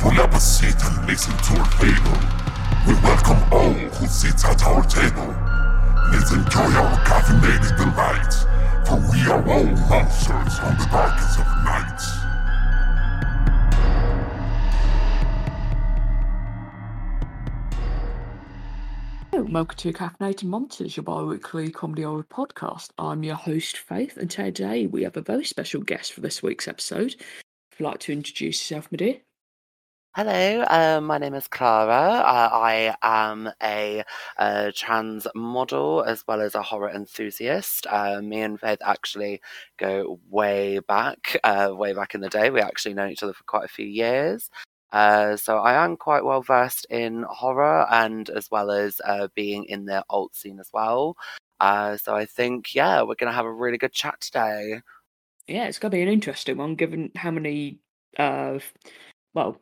pull up a seat and listen to our fable. We welcome all who sit at our table. Let's enjoy our caffeinated delight, for we are all monsters on the darkest of nights. Welcome to Caffeinated Monsters, your bi-weekly comedy horror podcast. I'm your host, Faith, and today we have a very special guest for this week's episode. If you'd like to introduce yourself, my dear. Hello, uh, my name is Clara. Uh, I am a, uh trans model as well as a horror enthusiast. Uh, me and Faith actually go way back, uh, way back in the day. We actually known each other for quite a few years. Uh, so I am quite well versed in horror and as well as uh, being in the alt scene as well. Uh, so I think, yeah, we're going to have a really good chat today. Yeah, it's going to be an interesting one, given how many, uh, well,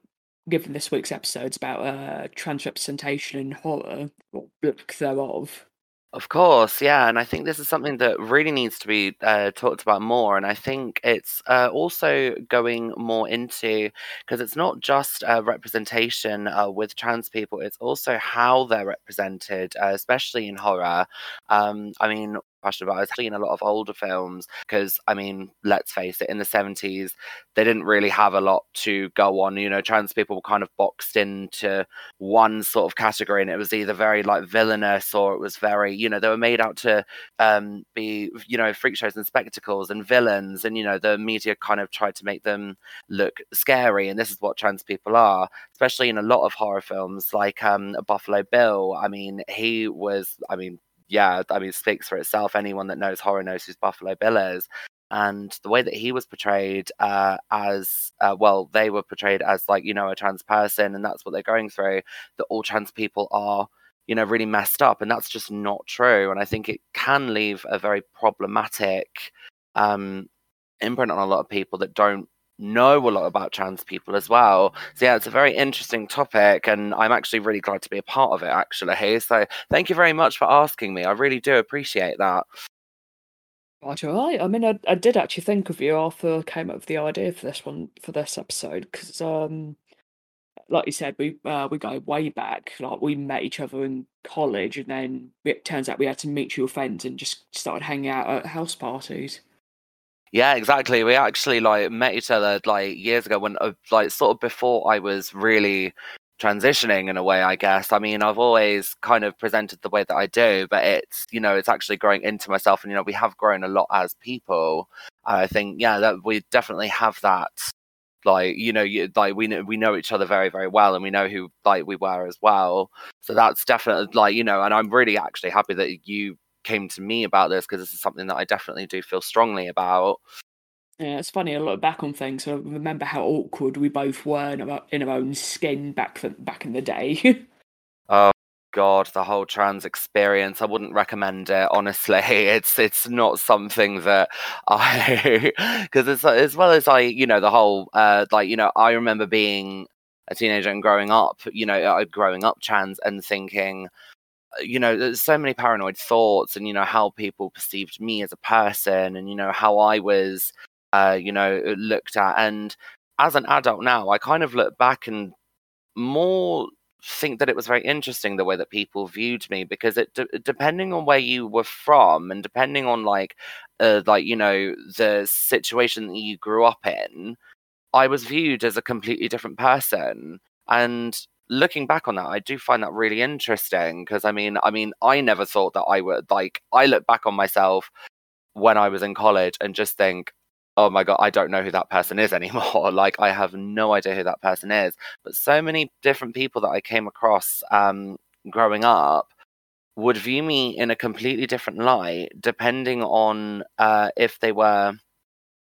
given this week's episode's about uh, trans representation in horror, or lack thereof. Of course, yeah, and I think this is something that really needs to be uh, talked about more. And I think it's uh, also going more into because it's not just uh, representation uh, with trans people; it's also how they're represented, uh, especially in horror. Um, I mean, question about. I've seen a lot of older films because, I mean, let's face it, in the 70s, they didn't really have a lot to go on. You know, trans people were kind of boxed into one sort of category, and it was either very like villainous or it was very, you know, they were made out to um, be, you know, freak shows and spectacles and villains. And, you know, the media kind of tried to make them look scary. And this is what trans people are, especially in a lot of horror films like um, Buffalo Bill. I mean, he was, I mean, yeah, I mean, speaks for itself. Anyone that knows horror knows who Buffalo Bill is. And the way that he was portrayed uh, as, uh, well, they were portrayed as like, you know, a trans person, and that's what they're going through, that all trans people are, you know, really messed up. And that's just not true. And I think it can leave a very problematic um, imprint on a lot of people that don't know a lot about trans people as well. So yeah, it's a very interesting topic, and I'm actually really glad to be a part of it. Actually, so thank you very much for asking me. I really do appreciate that. Right, all right. I mean, I, I did actually think of you after I came up with the idea for this one for this episode because, um, like you said, we uh, we go way back. Like we met each other in college, and then it turns out we had some mutual friends and just started hanging out at house parties. Yeah, exactly. We actually like met each other like years ago when uh, like sort of before I was really transitioning in a way, I guess. I mean, I've always kind of presented the way that I do, but it's, you know, it's actually growing into myself and you know, we have grown a lot as people. I think yeah, that we definitely have that like you know you, like we know we know each other very very well and we know who like we were as well so that's definitely like you know and i'm really actually happy that you came to me about this because this is something that I definitely do feel strongly about. Yeah, it's funny. I look back on things. I remember how awkward we both were in our, in our own skin back back in the day. oh God, the whole trans experience. I wouldn't recommend it. Honestly, it's it's not something that I because it's as well as I, you know, the whole uh, like you know, I remember being a teenager and growing up, you know, uh, growing up trans and thinking, you know, there's so many paranoid thoughts and, you know, how people perceived me as a person and, you know, how I was, uh, you know, uh, looked at. And as an adult now, I kind of look back and more think that it was very interesting the way that people viewed me because it de- depending on where you were from and depending on like uh, like you know the situation that you grew up in i was viewed as a completely different person and looking back on that, I do find that really interesting because I mean, I mean, I never thought that I would like. I look back on myself when I was in college and just think, oh my god, I don't know who that person is anymore. like, I have no idea who that person is. But so many different people that I came across um, growing up would view me in a completely different light, depending on uh, if they were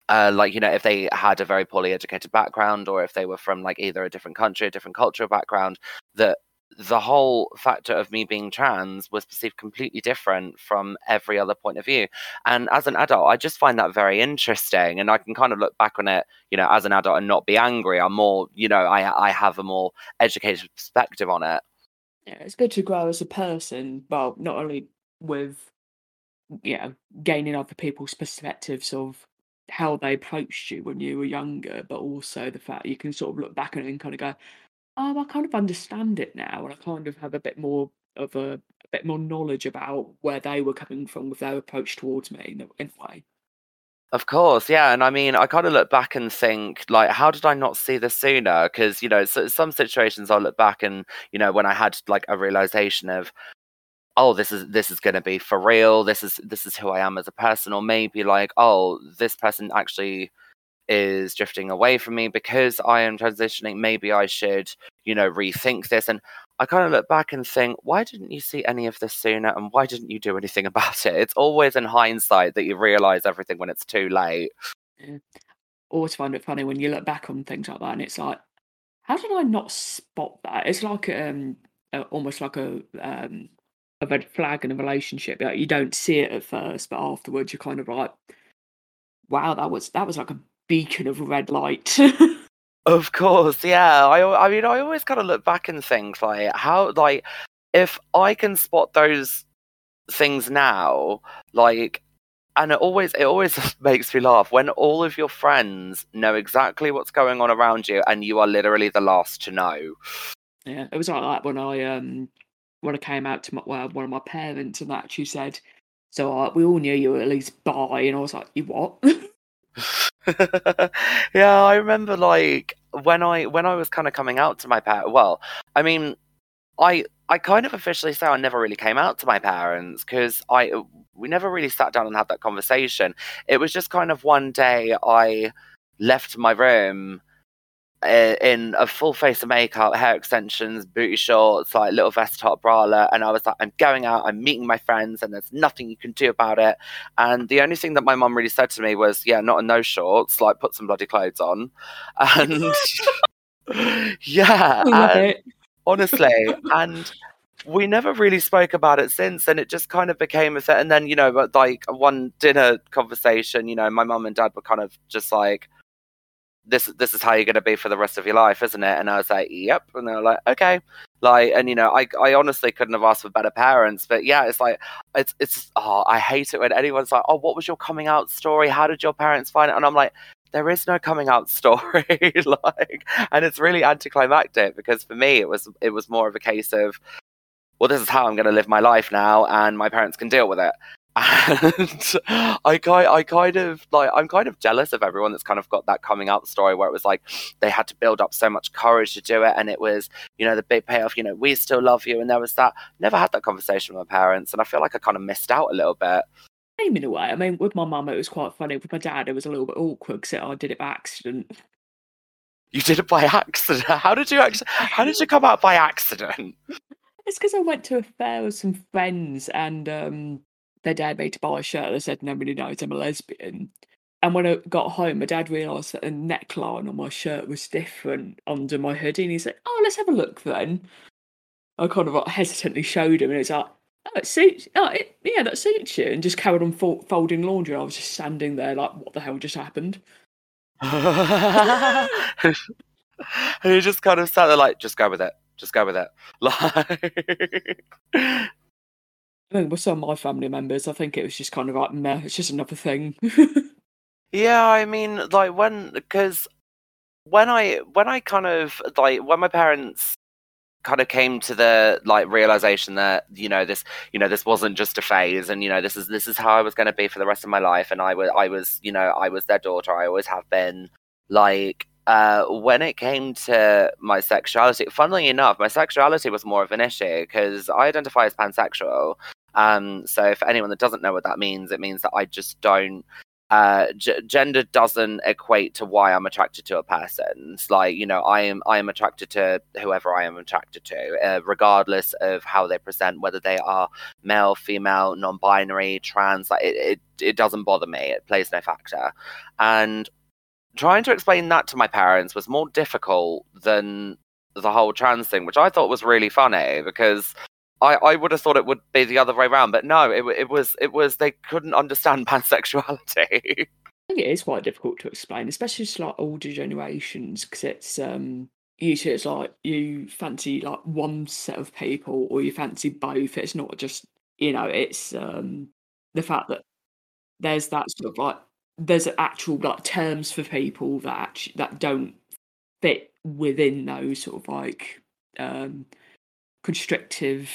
uh, like you know if they had a very poorly educated background or if they were from like either a different country a different cultural background that the whole factor of me being trans was perceived completely different from every other point of view. And as an adult i just find that very interesting and i can kind of look back on it you know as an adult and not be angry. I'm more you know i i have a more educated perspective on it. Yeah it's good to grow as a person well not only with yeah gaining other people's perspectives of how they approached you when you were younger, but also the fact you can sort of look back and kind of go, "Oh, I kind of understand it now," and I kind of have a bit more of a a bit more knowledge about where they were coming from with their approach towards me in a in a way. Of course, yeah, and I mean, I kinda look back and think, like, "How did I not see this sooner?" Because you know, s some situations I look back and, you know, when I had, like, a realization of, "Oh, this is this is gonna be for real, this is this is who I am as a person," or maybe like, "Oh, this person actually is drifting away from me because I am transitioning, maybe I should, you know, rethink this," and I kinda look back and think, "Why didn't you see any of this sooner, and why didn't you do anything about it?" It's always in hindsight that you realize everything when it's too late. Yeah. Always find it funny when you look back on things like that, and it's like, "How did I not spot that?" It's like, um, almost like a, um, a red flag in a relationship, like, you don't see it at first, but afterwards you're kind of like, "Wow, that was that was like a beacon of red light." Of course, yeah. I I mean, I always kinda look back and think, like, how like, if I can spot those things now, like and it always it always makes me laugh when all of your friends know exactly what's going on around you, and you are literally the last to know. Yeah, it was like that when I, um, when I came out to my well, one of my parents and that she said, "So, uh, we all knew you were at least bi," and I was like, "You what?" Yeah, I remember, like, when I when I was kinda coming out to my par well, I mean, I I kind of officially say I never really came out to my parents 'cause I we never really sat down and had that conversation. It was just kind of one day I left my room, Uh, in a full face of makeup, hair extensions, booty shorts, like, little vest top, bralette, and I was like, "I'm going out, I'm meeting my friends, and there's nothing you can do about it," and the only thing that my mum really said to me was, "Yeah, not in those shorts, like, put some bloody clothes on," and yeah, and honestly, and we never really spoke about it since, and it just kind of became a thing and then, you know, but, like, one dinner conversation, you know, my mum and dad were kind of just like, "This this is how you're gonna be for the rest of your life, isn't it?" And I was like, "Yep," and they were like, "Okay." Like, and, you know, I I honestly couldn't have asked for better parents, but yeah, it's like, it's it's oh, I hate it when anyone's like, "Oh, what was your coming out story? How did your parents find it?" And I'm like, "There is no coming out story," like, and it's really anticlimactic because for me, it was it was more of a case of, "Well, this is how I'm gonna live my life now, and my parents can deal with it." And I I kind of like, I'm kind of jealous of everyone that's kind of got that coming out story where it was like, they had to build up so much courage to do it, and it was, you know, the big payoff, you know, "We still love you," and there was that never had that conversation with my parents, and I feel like I kinda missed out a little bit. Same in a way, I mean, with my mum, it was quite funny, with my dad, it was a little bit awkward because I did it by accident. You did it by accident? How did you actu how did you come out by accident? it's because I went to a fair with some friends and, um, they dared me to buy a shirt that said "Nobody knows I'm a lesbian," and when I got home, my dad realised that the neckline on my shirt was different under my hoodie, and he's like, "Oh, let's have a look then." I kind of, like, hesitantly showed him, and he's like, "Oh, it suits oh, it yeah, that suits you," and just carried on fol folding laundry, And I was just standing there like, "What the hell just happened?" And you just kind of sat there like, "Just go with it. Just go with it." Like I with some of my family members, I think it was just kind of like, "Meh, it's just another thing." Yeah, I mean, like, when because when I when I kind of like, when my parents kinda came to the, like, realization that, you know, this you know, this wasn't just a phase, and, you know, this is this is how I was gonna be for the rest of my life, and I was I was, you know, I was their daughter, I always have been. Like, uh, when it came to my sexuality funnily enough, my sexuality was more of an issue because I identify as pansexual, um, so for anyone that doesn't know what that means, it means that I just don't uh, ge gender doesn't equate to why I'm attracted to a person. It's like, you know, I am I am attracted to whoever I am attracted to, uh, regardless of how they present, whether they are male, female, non-binary, trans, like, it it it doesn't bother me, it plays no factor, and trying to explain that to my parents was more difficult than the whole trans thing, which I thought was really funny because I I would have thought it would be the other way around, but no, it it was it was they couldn't understand pansexuality. I think it is quite difficult to explain, especially to, like, older generations 'cause it's, um, usually it's like you fancy, like, one set of people or you fancy both, it's not just you know, it's, um, the fact that there's that sort of, like there's actual like terms for people that actually, that don't fit within those sort of like um constrictive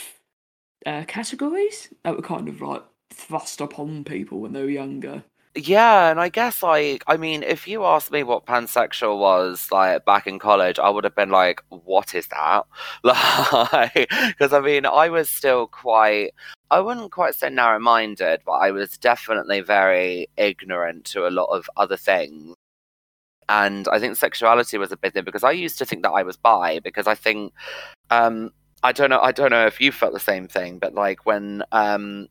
uh, categories that were kind of like thrust upon people when they were younger. Yeah, and I guess like I mean, if you asked me what pansexual was like back in college, I would have been like, "What is that?" Like, because I mean, I was still quite. I wouldn't quite say narrow-minded, but I was definitely very ignorant to a lot of other things. And I think sexuality was a big thing because I used to think that I was bi because I think um I don't know I don't know if you felt the same thing, but like when um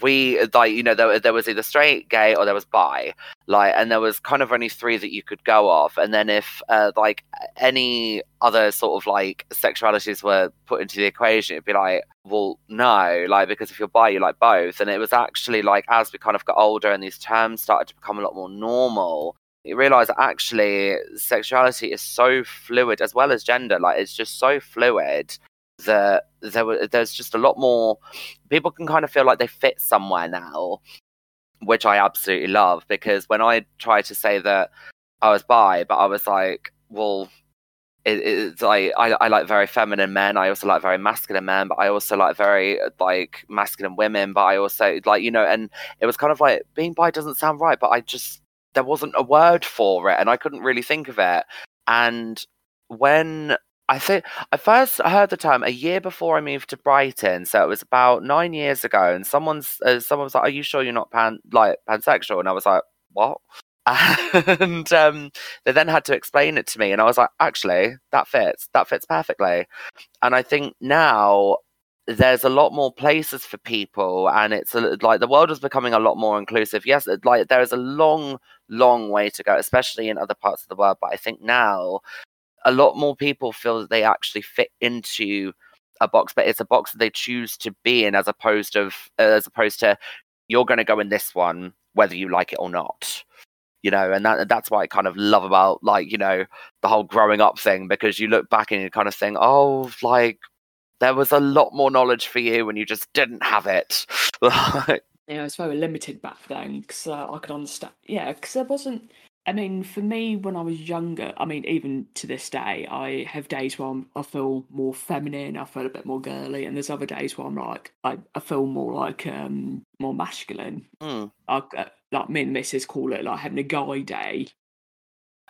we like you know there, there was either straight gay or there was bi like and there was kind of only three that you could go off and then if uh, like any other sort of like sexualities were put into the equation it'd be like well no like because if you're bi you like both and it was actually like as we kind of got older and these terms started to become a lot more normal you realize that actually sexuality is so fluid as well as gender like it's just so fluid that there were there's just a lot more people can kind of feel like they fit somewhere now which i absolutely love because when i tried to say that i was bi but i was like well it, it's like I, I like very feminine men i also like very masculine men but i also like very like masculine women but i also like you know and it was kind of like being bi doesn't sound right but i just there wasn't a word for it and i couldn't really think of it. And when I think I first heard the term a year before I moved to Brighton, so it was about nine years ago. And someone's uh, someone was like, "Are you sure you're not pan like pansexual?" And I was like, "What?" and um, they then had to explain it to me, and I was like, "Actually, that fits. That fits perfectly." And I think now there's a lot more places for people, and it's a, like the world is becoming a lot more inclusive. Yes, like there is a long, long way to go, especially in other parts of the world. But I think now a lot more people feel that they actually fit into a box, but it's a box that they choose to be in, as opposed of as opposed to you're going to go in this one whether you like it or not. You know, and that that's what I kind of love about like you know the whole growing up thing because you look back and you kind of think, oh, like there was a lot more knowledge for you and you just didn't have it. yeah, it's very limited back then because uh, I could understand. Yeah, because there wasn't I mean, for me, when I was younger, I mean, even to this day, I have days where I'm, I feel more feminine, I feel a bit more girly, and there's other days where I'm like, I, I feel more like um more masculine. Mm. I, uh, like me and Mrs. call it like having a guy day.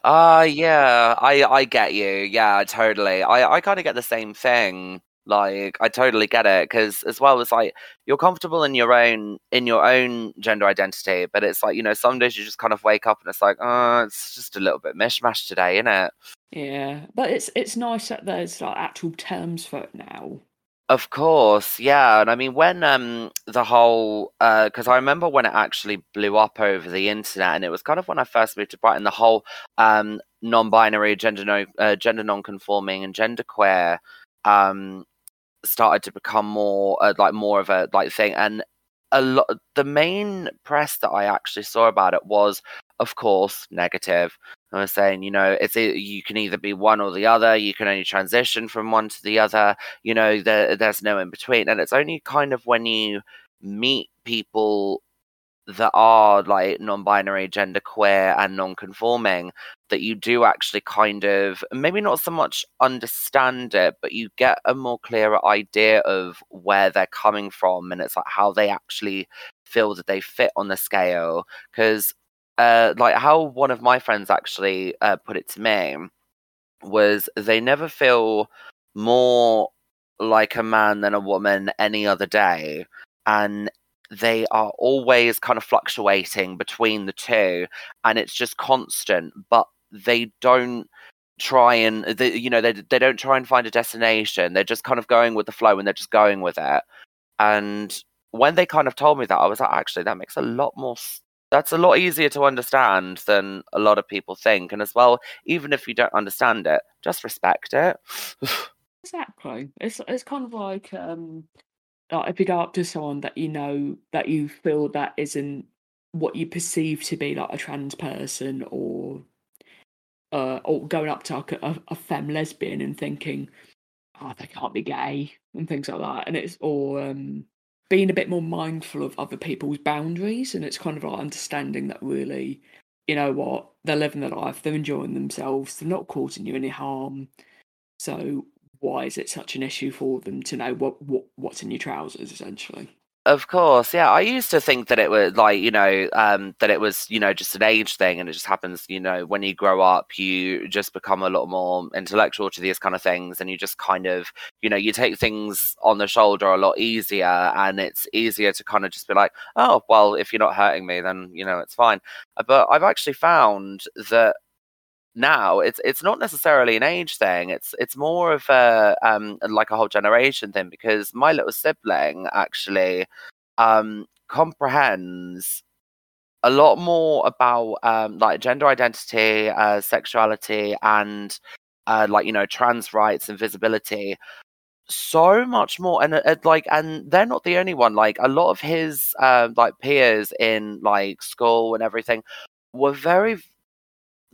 Uh yeah, I I get you. Yeah, totally. I I kind of get the same thing. Like I totally get it because as well as like you're comfortable in your own in your own gender identity, but it's like you know some days you just kind of wake up and it's like oh it's just a little bit mishmash today, isn't it? Yeah, but it's it's nice that there's like actual terms for it now. Of course, yeah, and I mean when um the whole uh because uh, I remember when it actually blew up over the internet, and it was kind of when I first moved to Brighton, the whole um non-binary, gender no, uh, gender non-conforming, and gender queer um started to become more uh, like more of a like thing. And a lot the main press that i actually saw about it was of course negative. I was saying you know it's you can either be one or the other. You can only transition from one to the other. You know there, there's no in between and it's only kind of when you meet people that are like non-binary gender queer and non-conforming that you do actually kind of maybe not so much understand it but you get a more clearer idea of where they're coming from and it's like how they actually feel that they fit on the scale. Because uh, like how one of my friends actually uh, put it to me was they never feel more like a man than a woman any other day. And they are always kind of fluctuating between the two and it's just constant but they don't try and they, you know they, they don't try and find a destination. They're just kind of going with the flow and they're just going with it. And when they kind of told me that i was like actually that makes a lot more that's a lot easier to understand than a lot of people think. And as well even if you don't understand it just respect it. Exactly. It's it's kind of like um like if you go up to someone that you know that you feel that isn't what you perceive to be like a trans person or uh, or going up to like a, a femme lesbian and thinking, oh, they can't be gay and things like that, and it's or um, being a bit more mindful of other people's boundaries, and it's kind of like understanding that really, you know what, they're living their life, they're enjoying themselves, they're not causing you any harm. So why is it such an issue for them to know what, what what's in your trousers, essentially? Of course, yeah. I used to think that it was like, you know, um, that it was, you know, just an age thing and it just happens, you know, when you grow up, you just become a lot more intellectual to these kind of things and you just kind of, you know, you take things on the shoulder a lot easier and it's easier to kind of just be like, oh, well, if you're not hurting me, then, you know, it's fine. But I've actually found that now it's it's not necessarily an age thing it's it's more of a um like a whole generation thing because my little sibling actually um comprehends a lot more about um like gender identity uh sexuality and uh like you know trans rights and visibility so much more and uh, like and they're not the only one like a lot of his uh, like peers in like school and everything were very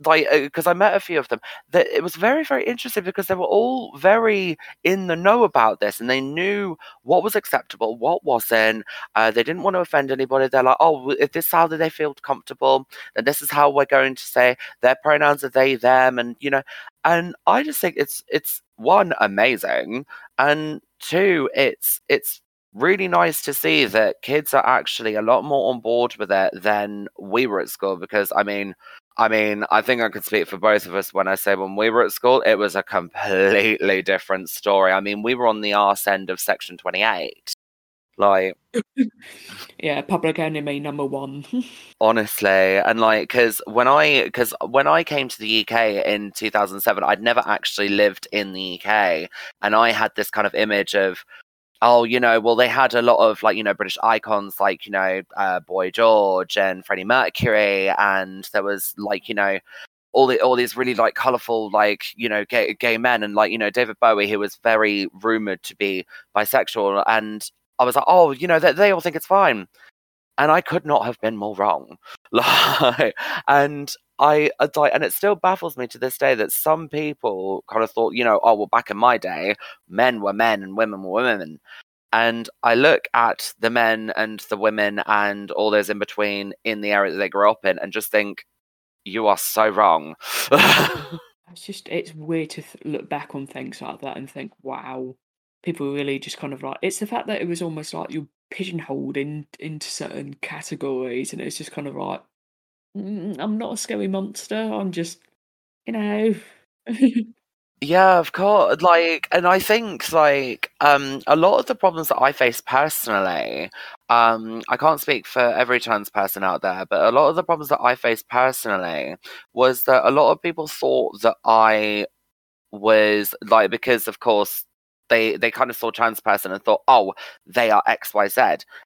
like because uh, I met a few of them that it was very very interesting because they were all very in the know about this and they knew what was acceptable what wasn't uh, they didn't want to offend anybody. They're like oh if this is how they feel comfortable then this is how we're going to say their pronouns are they them and you know and I just think it's it's one amazing and two it's it's really nice to see that kids are actually a lot more on board with it than we were at school because I mean I mean, I think I could speak for both of us when I say when we were at school, it was a completely different story. I mean, we were on the arse end of Section 28. Like, yeah, public enemy number one. honestly, and like, because when I because when I came to the UK in 2007, I'd never actually lived in the UK, and I had this kind of image of oh, you know, well, they had a lot of like, you know, British icons like, you know, uh, Boy George and Freddie Mercury, and there was like, you know, all the all these really like colorful like you know gay, gay men and like you know David Bowie who was very rumored to be bisexual and I was like oh you know they, they all think it's fine. And I could not have been more wrong. Like and I, like, and it still baffles me to this day that some people kind of thought, you know, oh well, back in my day, men were men and women were women, and I look at the men and the women and all those in between in the area that they grew up in, and just think, you are so wrong. it's just it's weird to th- look back on things like that and think, wow, people really just kind of like it's the fact that it was almost like you're pigeonholed in into certain categories, and it's just kind of like I'm not a scary monster. I'm just, you know. Yeah, of course. Like, and I think like um a lot of the problems that I face personally, um, I can't speak for every trans person out there, but a lot of the problems that I faced personally was that a lot of people thought that I was like because of course they they kind of saw trans person and thought, oh, they are X Y Z.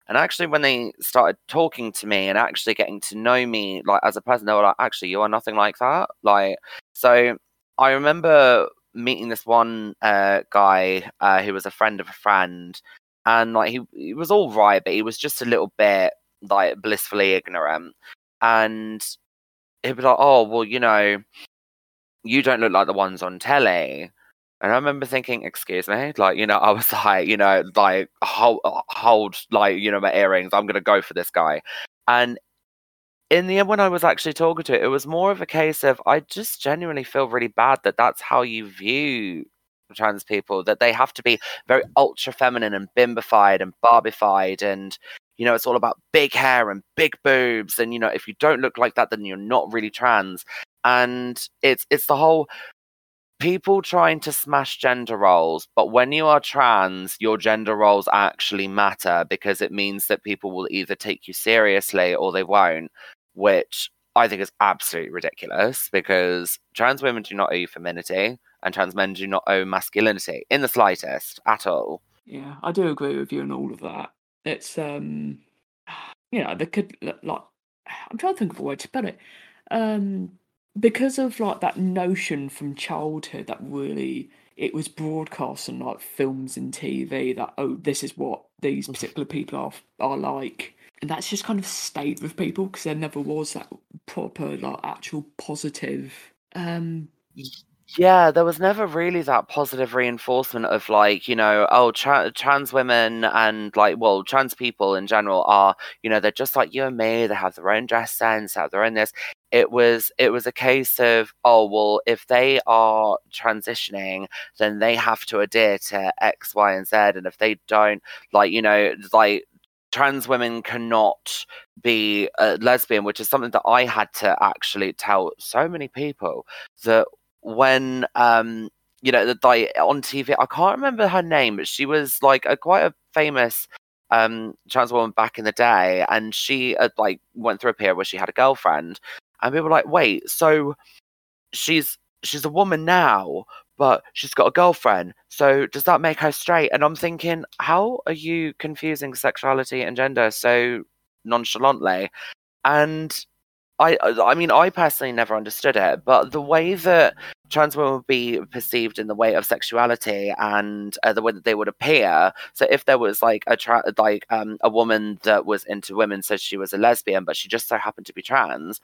And actually, when they started talking to me and actually getting to know me, like as a person, they were like, actually, you are nothing like that. Like, so I remember meeting this one uh, guy uh, who was a friend of a friend, and like he he was all right, but he was just a little bit like blissfully ignorant, and he'd be like, oh, well, you know. You don't look like the ones on telly and I remember thinking, excuse me, like, you know, I was like, you know, like, hold, hold like, you know, my earrings. I'm going to go for this guy. And in the end, when I was actually talking to it, it was more of a case of I just genuinely feel really bad that that's how you view trans people, that they have to be very ultra feminine and bimbified and barbified. And, you know, it's all about big hair and big boobs. And, you know, if you don't look like that, then you're not really trans. And it's it's the whole people trying to smash gender roles, but when you are trans, your gender roles actually matter because it means that people will either take you seriously or they won't, which I think is absolutely ridiculous because trans women do not owe femininity and trans men do not owe masculinity in the slightest at all. Yeah, I do agree with you on all of that. It's um you know, they could like I'm trying to think of a way to put it. Um because of like that notion from childhood that really it was broadcast on like films and TV that oh this is what these particular people are are like. And that's just kind of stayed with people because there never was that proper like actual positive um Yeah, there was never really that positive reinforcement of like, you know, oh, tra- trans women and like, well, trans people in general are, you know, they're just like you and me. They have their own dress sense, have their own this. It was, it was a case of, oh, well, if they are transitioning, then they have to adhere to X, Y, and Z, and if they don't, like, you know, like trans women cannot be a lesbian, which is something that I had to actually tell so many people that when um you know the like on TV I can't remember her name but she was like a quite a famous um trans woman back in the day and she like went through a period where she had a girlfriend and people were like wait so she's she's a woman now but she's got a girlfriend so does that make her straight? And I'm thinking how are you confusing sexuality and gender so nonchalantly? And I I mean I personally never understood it, but the way that trans women would be perceived in the way of sexuality and uh, the way that they would appear. So if there was like a tra- like um, a woman that was into women, so she was a lesbian, but she just so happened to be trans,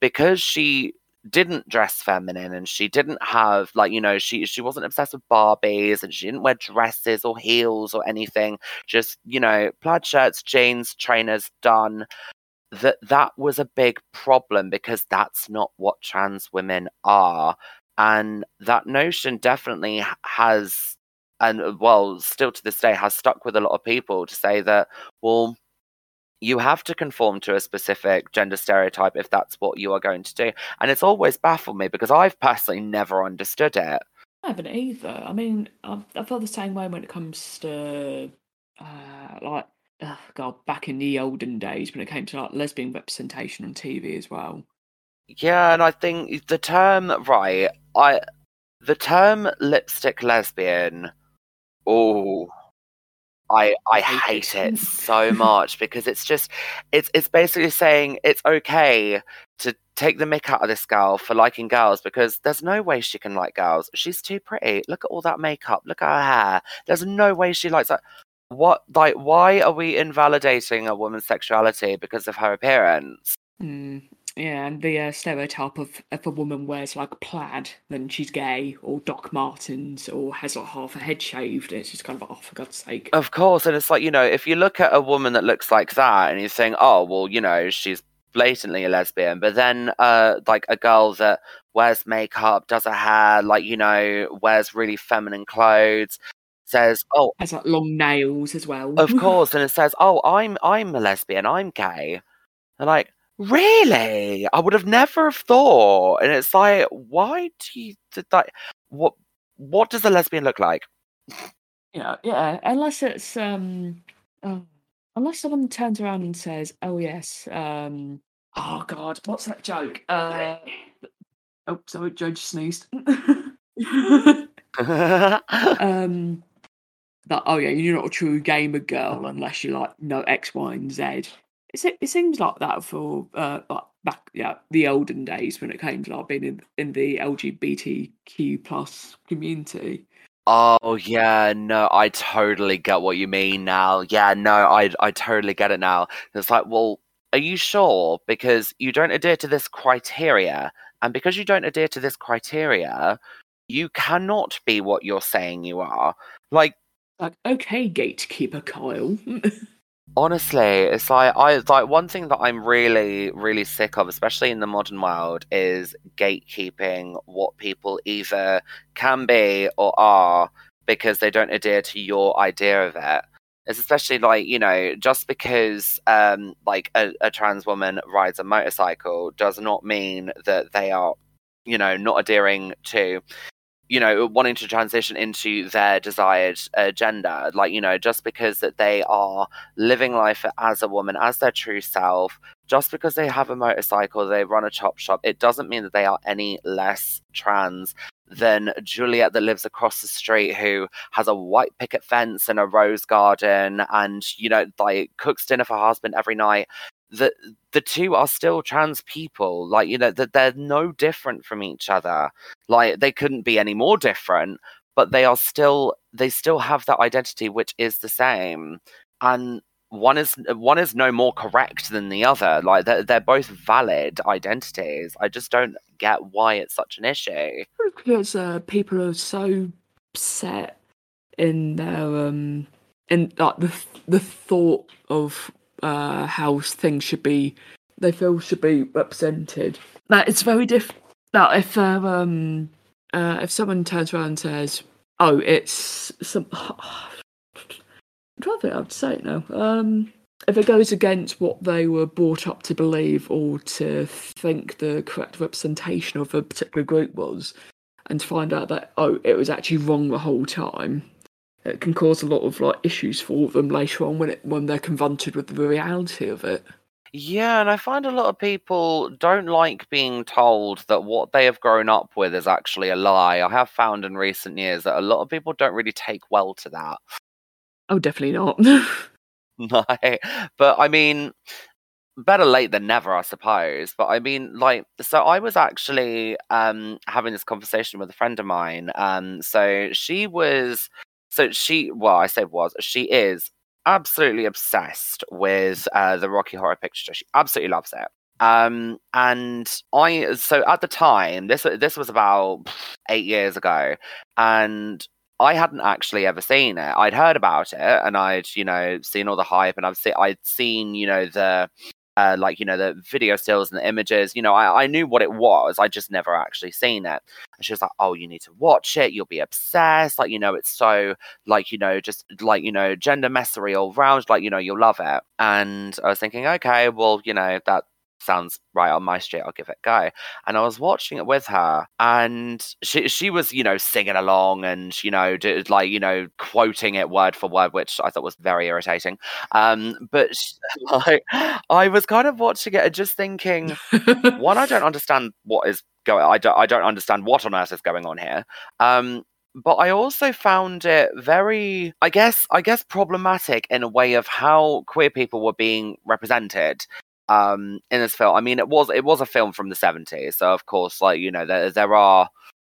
because she didn't dress feminine and she didn't have like you know she she wasn't obsessed with barbies and she didn't wear dresses or heels or anything just you know plaid shirts jeans trainers done that that was a big problem because that's not what trans women are. And that notion definitely has and uh, well still to this day has stuck with a lot of people to say that well you have to conform to a specific gender stereotype if that's what you are going to do. And it's always baffled me because i've personally never understood it. I haven't either. I mean, I, I feel the same way when it comes to uh, like oh God, back in the olden days when it came to like lesbian representation on TV as well. Yeah, and I think the term right, I the term lipstick lesbian. Oh, I I hate it so much because it's just it's it's basically saying it's okay to take the mick out of this girl for liking girls because there's no way she can like girls. She's too pretty. Look at all that makeup. Look at her hair. There's no way she likes that what like why are we invalidating a woman's sexuality because of her appearance? Mm, yeah and the uh, stereotype of if a woman wears like plaid then she's gay or doc martens or has like half a head shaved it's just kind of like, oh for god's sake. Of course and it's like you know if you look at a woman that looks like that and you're saying oh well you know she's blatantly a lesbian but then uh like a girl that wears makeup does her hair like you know wears really feminine clothes says, "Oh, has like long nails as well." of course, and it says, "Oh, I'm I'm a lesbian. I'm gay." And like, really? I would have never have thought. And it's like, why do you like what? What does a lesbian look like? Yeah, yeah. Unless it's um, oh, unless someone turns around and says, "Oh yes, um, oh god, what's that joke?" Uh, oh, sorry, Judge sneezed. um, that oh yeah, you're not a true gamer girl unless you like know X, Y, and Z. It, it seems like that for uh, like back yeah the olden days when it came to like being in, in the LGBTQ plus community. Oh yeah, no, I totally get what you mean now. Yeah, no, I I totally get it now. It's like, well, are you sure? Because you don't adhere to this criteria, and because you don't adhere to this criteria, you cannot be what you're saying you are. Like like, okay, gatekeeper Kyle. Honestly, it's like I like one thing that I'm really, really sick of, especially in the modern world, is gatekeeping what people either can be or are because they don't adhere to your idea of it. It's especially like, you know, just because um like a, a trans woman rides a motorcycle does not mean that they are, you know, not adhering to you know wanting to transition into their desired uh, gender like you know just because that they are living life as a woman as their true self just because they have a motorcycle they run a chop shop it doesn't mean that they are any less trans than Juliet that lives across the street who has a white picket fence and a rose garden and you know like cooks dinner for her husband every night the the two are still trans people like you know that they're no different from each other like they couldn't be any more different but they are still they still have that identity which is the same and one is one is no more correct than the other. Like they're, they're both valid identities. I just don't get why it's such an issue. Because uh, people are so set in their um in like the the thought of uh how things should be they feel should be represented. That it's very diff. That if uh, um uh, if someone turns around and says, "Oh, it's some," I'd how to say it now. Um, if it goes against what they were brought up to believe or to think the correct representation of a particular group was, and to find out that oh, it was actually wrong the whole time, it can cause a lot of like issues for them later on when it when they're confronted with the reality of it. Yeah, and I find a lot of people don't like being told that what they have grown up with is actually a lie. I have found in recent years that a lot of people don't really take well to that. Oh, definitely not. No, but I mean, better late than never, I suppose. But I mean, like, so I was actually um having this conversation with a friend of mine. Um, so she was, so she, well, I say was, she is absolutely obsessed with uh, the Rocky Horror Picture Show. She absolutely loves it. Um, and I, so at the time, this this was about eight years ago, and I hadn't actually ever seen it. I'd heard about it and I'd, you know, seen all the hype and I've seen I'd seen, you know, the uh, like you know the video stills and the images you know I, I knew what it was i just never actually seen it and she was like oh you need to watch it you'll be obsessed like you know it's so like you know just like you know gender messery all round like you know you'll love it. And i was thinking okay well you know that sounds right on my street. I'll give it a go. And I was watching it with her, and she she was you know singing along and you know did, like you know quoting it word for word, which I thought was very irritating. Um, but she, like I was kind of watching it and just thinking, one, I don't understand what is going. I don't I don't understand what on earth is going on here. Um, but I also found it very, I guess, I guess problematic in a way of how queer people were being represented um, in this film. I mean, it was it was a film from the seventies, so of course, like you know, there there are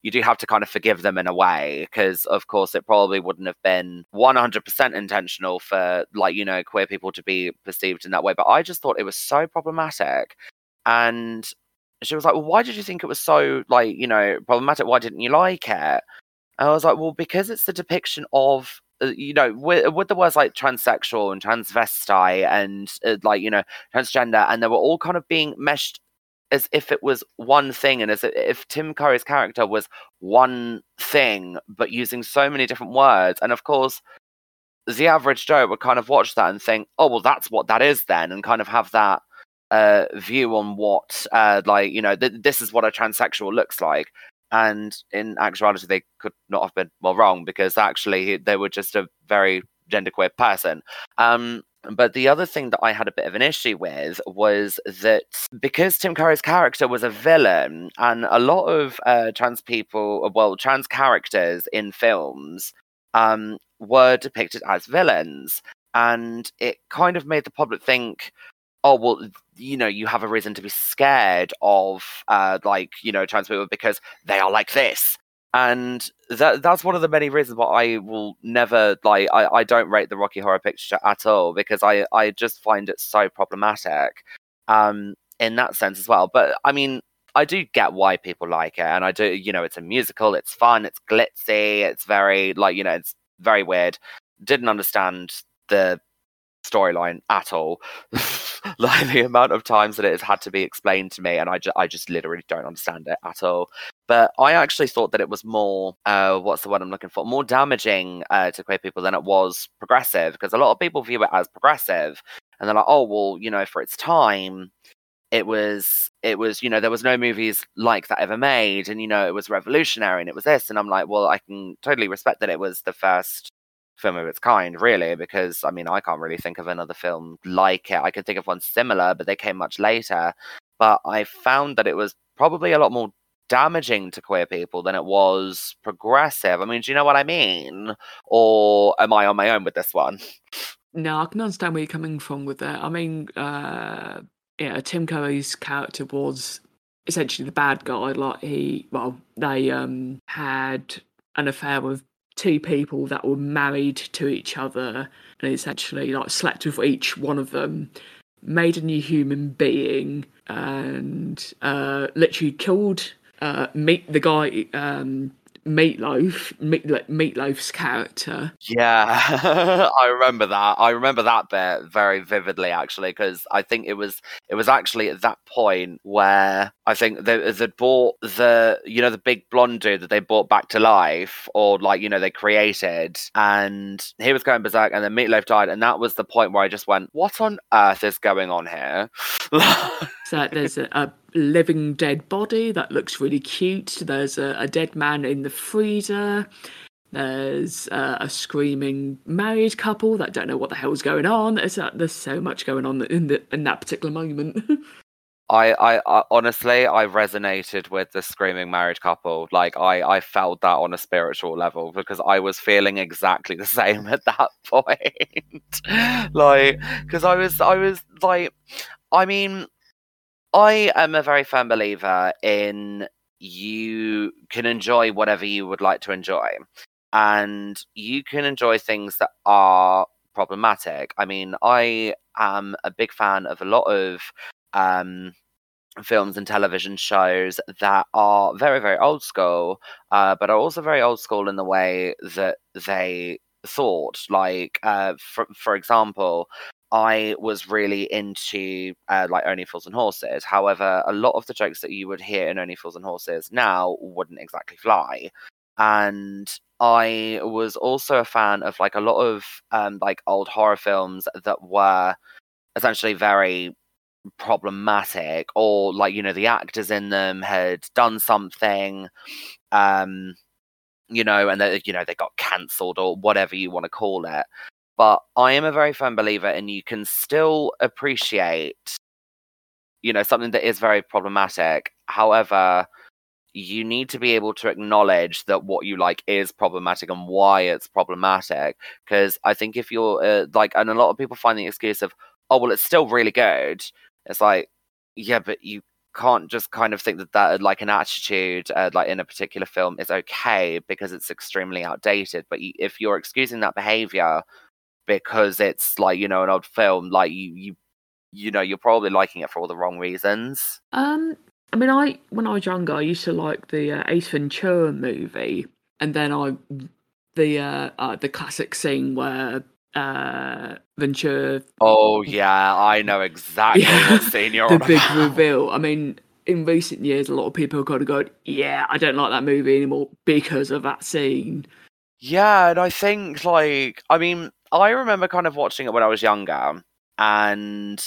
you do have to kind of forgive them in a way because of course it probably wouldn't have been 100% intentional for like you know queer people to be perceived in that way but i just thought it was so problematic. And she was like well why did you think it was so like you know problematic? Why didn't you like it? And i was like well because it's the depiction of you know, with, with the words like transsexual and transvestite and uh, like, you know, transgender, and they were all kind of being meshed as if it was one thing and as if Tim Curry's character was one thing, but using so many different words. And of course, the average Joe would kind of watch that and think, oh, well, that's what that is then, and kind of have that uh, view on what, uh, like, you know, th- this is what a transsexual looks like and in actuality they could not have been more wrong because actually they were just a very genderqueer person um, but the other thing that I had a bit of an issue with was that because Tim Curry's character was a villain, and a lot of uh, trans people, well, trans characters in films um, were depicted as villains. And it kind of made the public think, oh well you know you have a reason to be scared of uh like you know trans people because they are like this. And that that's one of the many reasons why I will never like I, I don't rate the Rocky Horror Picture at all because I I just find it so problematic um in that sense as well. But I mean I do get why people like it and I do you know it's a musical it's fun it's glitzy it's very like you know it's very weird. Didn't understand the storyline at all. like the amount of times that it has had to be explained to me, and I, ju- I just literally don't understand it at all. But I actually thought that it was more, uh, what's the word I'm looking for? More damaging uh, to queer people than it was progressive, because a lot of people view it as progressive, and they're like, oh well, you know, for its time, it was it was you know there was no movies like that ever made and you know it was revolutionary and it was this and i'm like well i can totally respect that it was the first film of its kind, really, because I mean, I can't really think of another film like it. I could think of one similar, but they came much later. But I found that it was probably a lot more damaging to queer people than it was progressive. I mean, do you know what I mean? Or am I on my own with this one? No, I can understand where you're coming from with that. I mean, uh, yeah, Tim Curry's character was essentially the bad guy. Like he, well, they um had an affair with two people that were married to each other and essentially like slept with each one of them, made a new human being, and uh, literally killed uh, meet the guy um, Meatloaf, Meat, Meatloaf's character. Yeah, I remember that. I remember that bit very vividly, actually, because I think it was it was actually at that point where I think they they bought the you know the big blonde dude that they brought back to life, or like you know they created, and he was going berserk, and then Meatloaf died, and that was the point where I just went, "What on earth is going on here?" so there's a, a living dead body that looks really cute. There's a, a dead man in the freezer. There's uh, a screaming married couple that don't know what the hell's going on. There's, uh, there's so much going on in the in that particular moment. I, I, I, honestly I resonated with the screaming married couple. Like I, I felt that on a spiritual level because I was feeling exactly the same at that point. like because I was I was like I mean I am a very firm believer in you can enjoy whatever you would like to enjoy. And you can enjoy things that are problematic. I mean, I am a big fan of a lot of um, films and television shows that are very, very old school, uh, but are also very old school in the way that they thought. Like, uh, for, for example, I was really into uh, like Only Fools and Horses. However, a lot of the jokes that you would hear in Only Fools and Horses now wouldn't exactly fly. And I was also a fan of like a lot of um, like old horror films that were essentially very problematic or like you know the actors in them had done something um you know and they you know they got cancelled or whatever you want to call it but I am a very firm believer and you can still appreciate, you know, something that is very problematic. However, you need to be able to acknowledge that what you like is problematic and why it's problematic. Because I think if you're uh, like, and a lot of people find the excuse of, oh, well, it's still really good. It's like, yeah, but you can't just kind of think that that like an attitude uh, like in a particular film is okay because it's extremely outdated but if you're excusing that behavior because it's like you know an old film like you you you know you're probably liking it for all the wrong reasons. Um i mean i when i was younger i used to like the uh, ace ventura movie and then i the uh, uh the classic scene where uh ventura oh yeah i know exactly yeah, what scene you're the big reveal. I mean in recent years a lot of people have kind of gone yeah i don't like that movie anymore because of that scene. Yeah and i think like i mean I remember kind of watching it when I was younger, and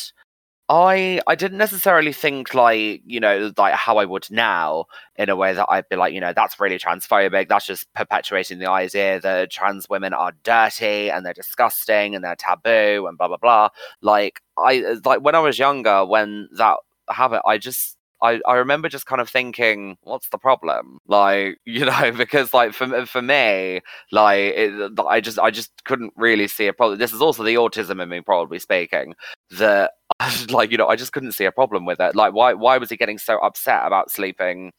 I I didn't necessarily think like you know like how I would now in a way that I'd be like you know that's really transphobic. That's just perpetuating the idea that trans women are dirty and they're disgusting and they're taboo and blah blah blah. Like I like when I was younger when that happened, I just I, I remember just kind of thinking, what's the problem? Like, you know, because like for for me, like it, I just I just couldn't really see a problem. This is also the autism in me, probably speaking, that like you know I just couldn't see a problem with it. Like, why why was he getting so upset about sleeping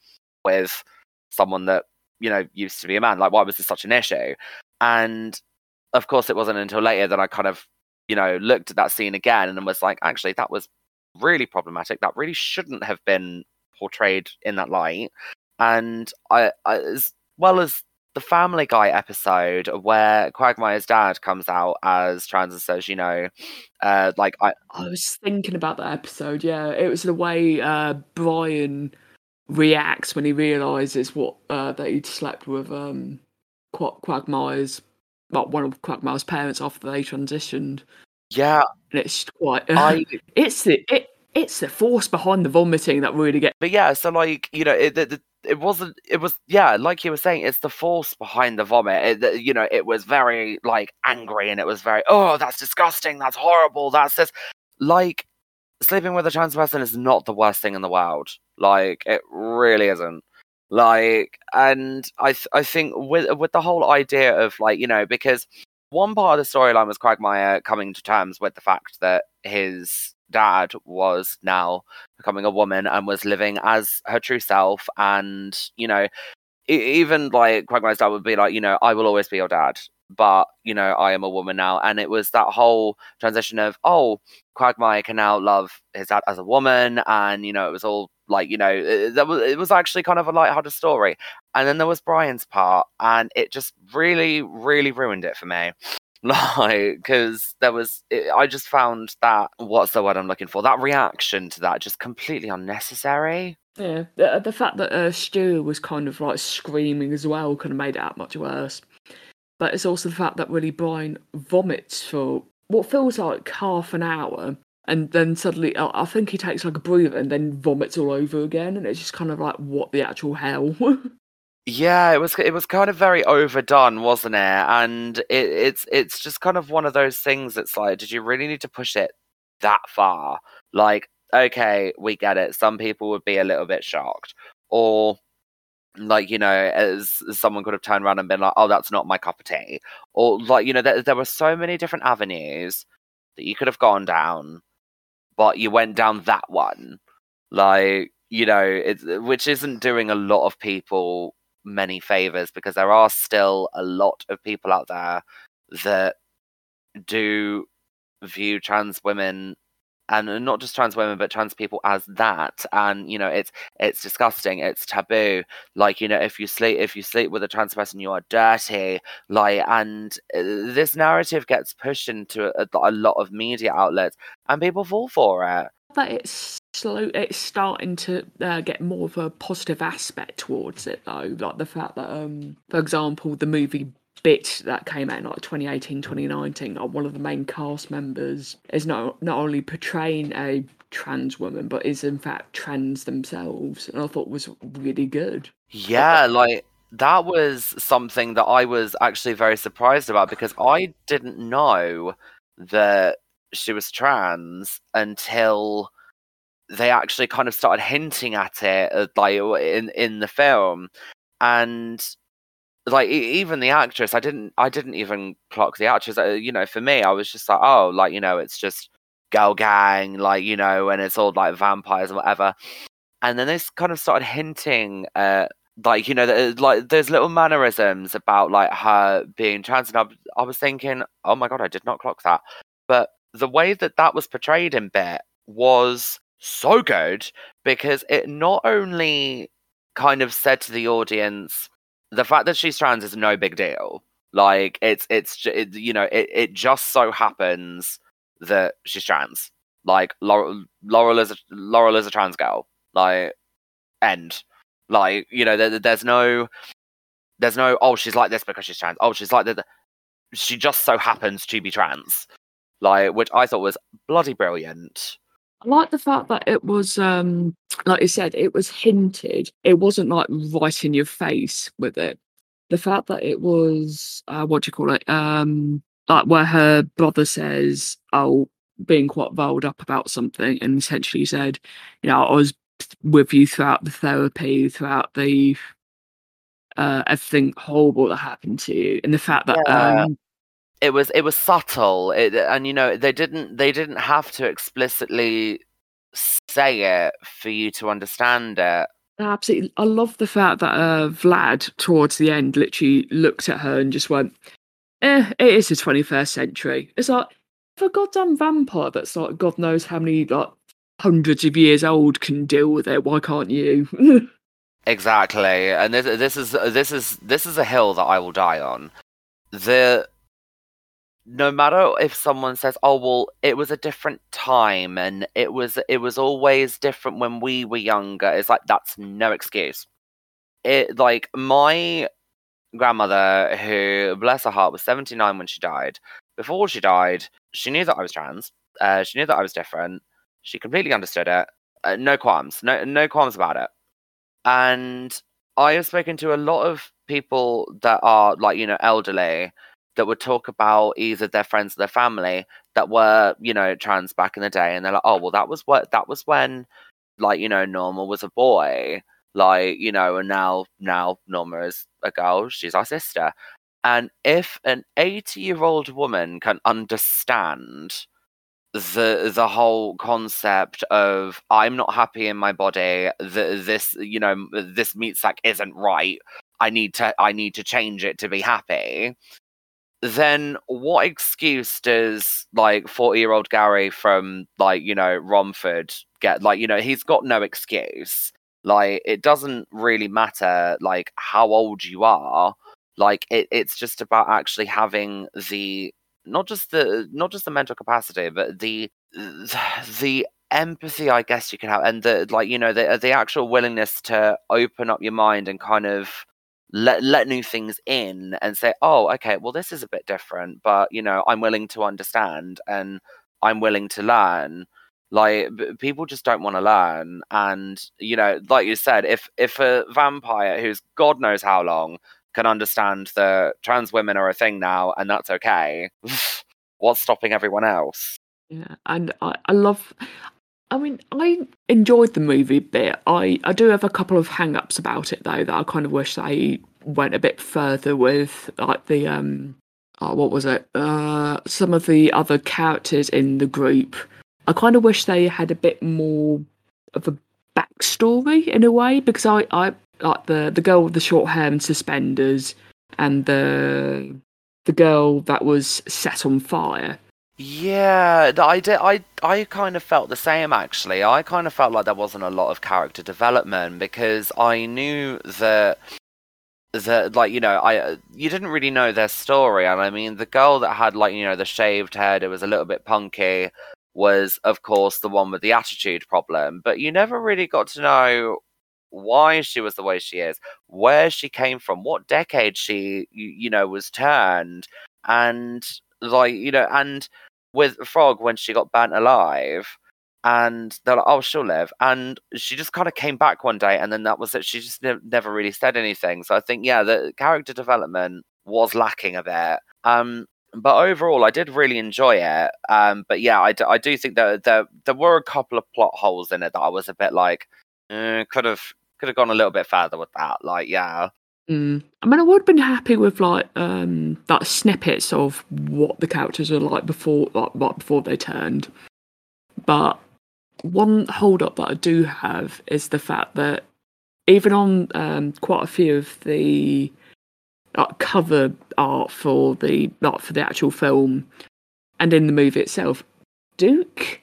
with someone that you know used to be a man? Like, why was this such an issue? And of course, it wasn't until later that I kind of you know looked at that scene again and was like, actually, that was really problematic. That really shouldn't have been portrayed in that light. And I, I as well as the Family Guy episode where Quagmire's dad comes out as trans and says, you know, uh, like I. I was thinking about that episode. Yeah, it was the way uh, Brian reacts when he realizes what uh, that he'd slept with um, Quagmire's, well, one of Quagmire's parents after they transitioned. Yeah, and it's quite. Uh, I, it's the it, it's the force behind the vomiting that really gets. But yeah, so like you know, it, it, it wasn't. It was yeah, like you were saying, it's the force behind the vomit. It, you know, it was very like angry, and it was very oh, that's disgusting, that's horrible, that's this. Like sleeping with a trans person is not the worst thing in the world. Like it really isn't like and i th- i think with with the whole idea of like you know because one part of the storyline was Quagmire coming to terms with the fact that his dad was now becoming a woman and was living as her true self. And you know even like Quagmire's dad would be like, you know, I will always be your dad, but you know, I am a woman now, and it was that whole transition of, oh, Quagmire can now love his dad as a woman, and you know, it was all like, you know, it, was it was actually kind of a light-hearted story, and then there was Brian's part, and it just really, really ruined it for me. like because there was it, i just found that what's the word i'm looking for that reaction to that just completely unnecessary Yeah, the, the fact that uh, was kind of like screaming as well kind of made it that much worse. But it's also the fact that really Brian vomits for what feels like half an hour, and then suddenly I think he takes like a breather and then vomits all over again, and it's just kind of like what the actual hell. Yeah, it was it was kind of very overdone, wasn't it? And it, it's it's just kind of one of those things that's like, did you really need to push it that far? Like, okay, we get it. Some people would be a little bit shocked. Or like, you know, as as someone could have turned around and been like, oh, that's not my cup of tea. Or like, you know, there, there were so many different avenues that you could have gone down, but you went down that one. Like, you know, it's which isn't doing a lot of people many favors because there are still a lot of people out there that do view trans women and not just trans women but trans people as that and you know it's it's disgusting it's taboo like you know if you sleep if you sleep with a trans person you are dirty like and uh, this narrative gets pushed into a, a lot of media outlets and people fall for it but it's slow. It's starting to uh, get more of a positive aspect towards it, though. Like the fact that, um, for example, the movie Bit that came out in like 2018, 2019, like one of the main cast members is not not only portraying a trans woman, but is in fact trans themselves, and I thought was really good. Yeah, like that was something that I was actually very surprised about because I didn't know that she was trans until they actually kind of started hinting at it uh, like in in the film and like even the actress i didn't i didn't even clock the actress uh, you know for me i was just like oh like you know it's just girl gang like you know and it's all like vampires and whatever. And then they kind of started hinting at like you know that, like there's little mannerisms about like her being trans and I, I was thinking oh my god i did not clock that. But the way that that was portrayed in bit was so good because it not only kind of said to the audience the fact that she's trans is no big deal. Like it's it's it, you know it, it just so happens that she's trans. Like laurel, laurel is a, laurel is a trans girl. Like end. Like you know there, there's no there's no oh she's like this because she's trans. Oh she's like that. She just so happens to be trans. Like which i thought was bloody brilliant I like the fact that it was, um, like you said, it was hinted. It wasn't like right in your face with it. The fact that it was, uh, what do you call it? Um, like where her brother says, "Oh, being quite riled up about something," and essentially said, "You know, I was with you throughout the therapy, throughout the uh, everything horrible that happened to you," and the fact that Yeah. um, it was it was subtle it, and you know they didn't they didn't have to explicitly say it for you to understand it Absolutely. I love the fact that uh, Vlad, towards the end, literally looked at her and just went, eh, it is the 21st century. It's like, if a goddamn vampire that's like, God knows how many, like, hundreds of years old can deal with it, why can't you? exactly and this this is this is this is a hill that i will die on the no matter if someone says oh well it was a different time and it was it was always different when we were younger it's like that's no excuse. It like my grandmother who bless her heart was 79 when she died. Before she died she knew that i was trans uh, she knew that i was different. She completely understood it. Uh, no qualms no no qualms about it. And i have spoken to a lot of people that are like you know elderly that would talk about either their friends or their family that were you know trans back in the day and they're like oh well that was what that was when like you know norma was a boy like you know and now now norma is a girl she's our sister and if an 80 year old woman can understand the the whole concept of I'm not happy in my body. The, this you know this meat sack isn't right. I need to I need to change it to be happy. Then what excuse does like 40 year old Gary from like, you know, Romford get? Like, you know, he's got no excuse. Like, it doesn't really matter like how old you are. Like it, it's just about actually having the not just the not just the mental capacity, but the the empathy i guess you can have and the like you know the the actual willingness to open up your mind and kind of let let new things in and say oh okay well this is a bit different but you know i'm willing to understand and i'm willing to learn. Like people just don't want to learn and you know like you said if if a vampire who's god knows how long can understand that trans women are a thing now and that's okay what's stopping everyone else? Yeah and i, I love I mean, I enjoyed the movie a bit. I, I do have a couple of hang ups about it though that I kind of wish they went a bit further with like the um oh, what was it? Uh some of the other characters in the group. I kind of wish they had a bit more of a backstory in a way because I, I like the the girl with the short hair and suspenders and the the girl that was set on fire yeah, I did. I I kind of felt the same actually. I kind of felt like there wasn't a lot of character development because I knew that that like you know I uh, you didn't really know their story, and I mean the girl that had like you know the shaved head, it was a little bit punky, was of course the one with the attitude problem, but you never really got to know why she was the way she is, where she came from, what decade she you, you know was turned, and like you know and with Frog when she got burnt alive, and they're like, "Oh, she'll live," and she just kind of came back one day, and then that was it. She just ne- never really said anything. So I think, yeah, the character development was lacking a bit. Um, but overall, I did really enjoy it. Um, but yeah, I, d- I do think that there there were a couple of plot holes in it that I was a bit like, eh, could have could have gone a little bit further with that. Like, yeah, Mm. I mean, I would have been happy with like um, that snippets of what the characters are like before, like, like before they turned. But one hold up that I do have is the fact that even on um, quite a few of the like, cover art for the like for the actual film and in the movie itself, Duke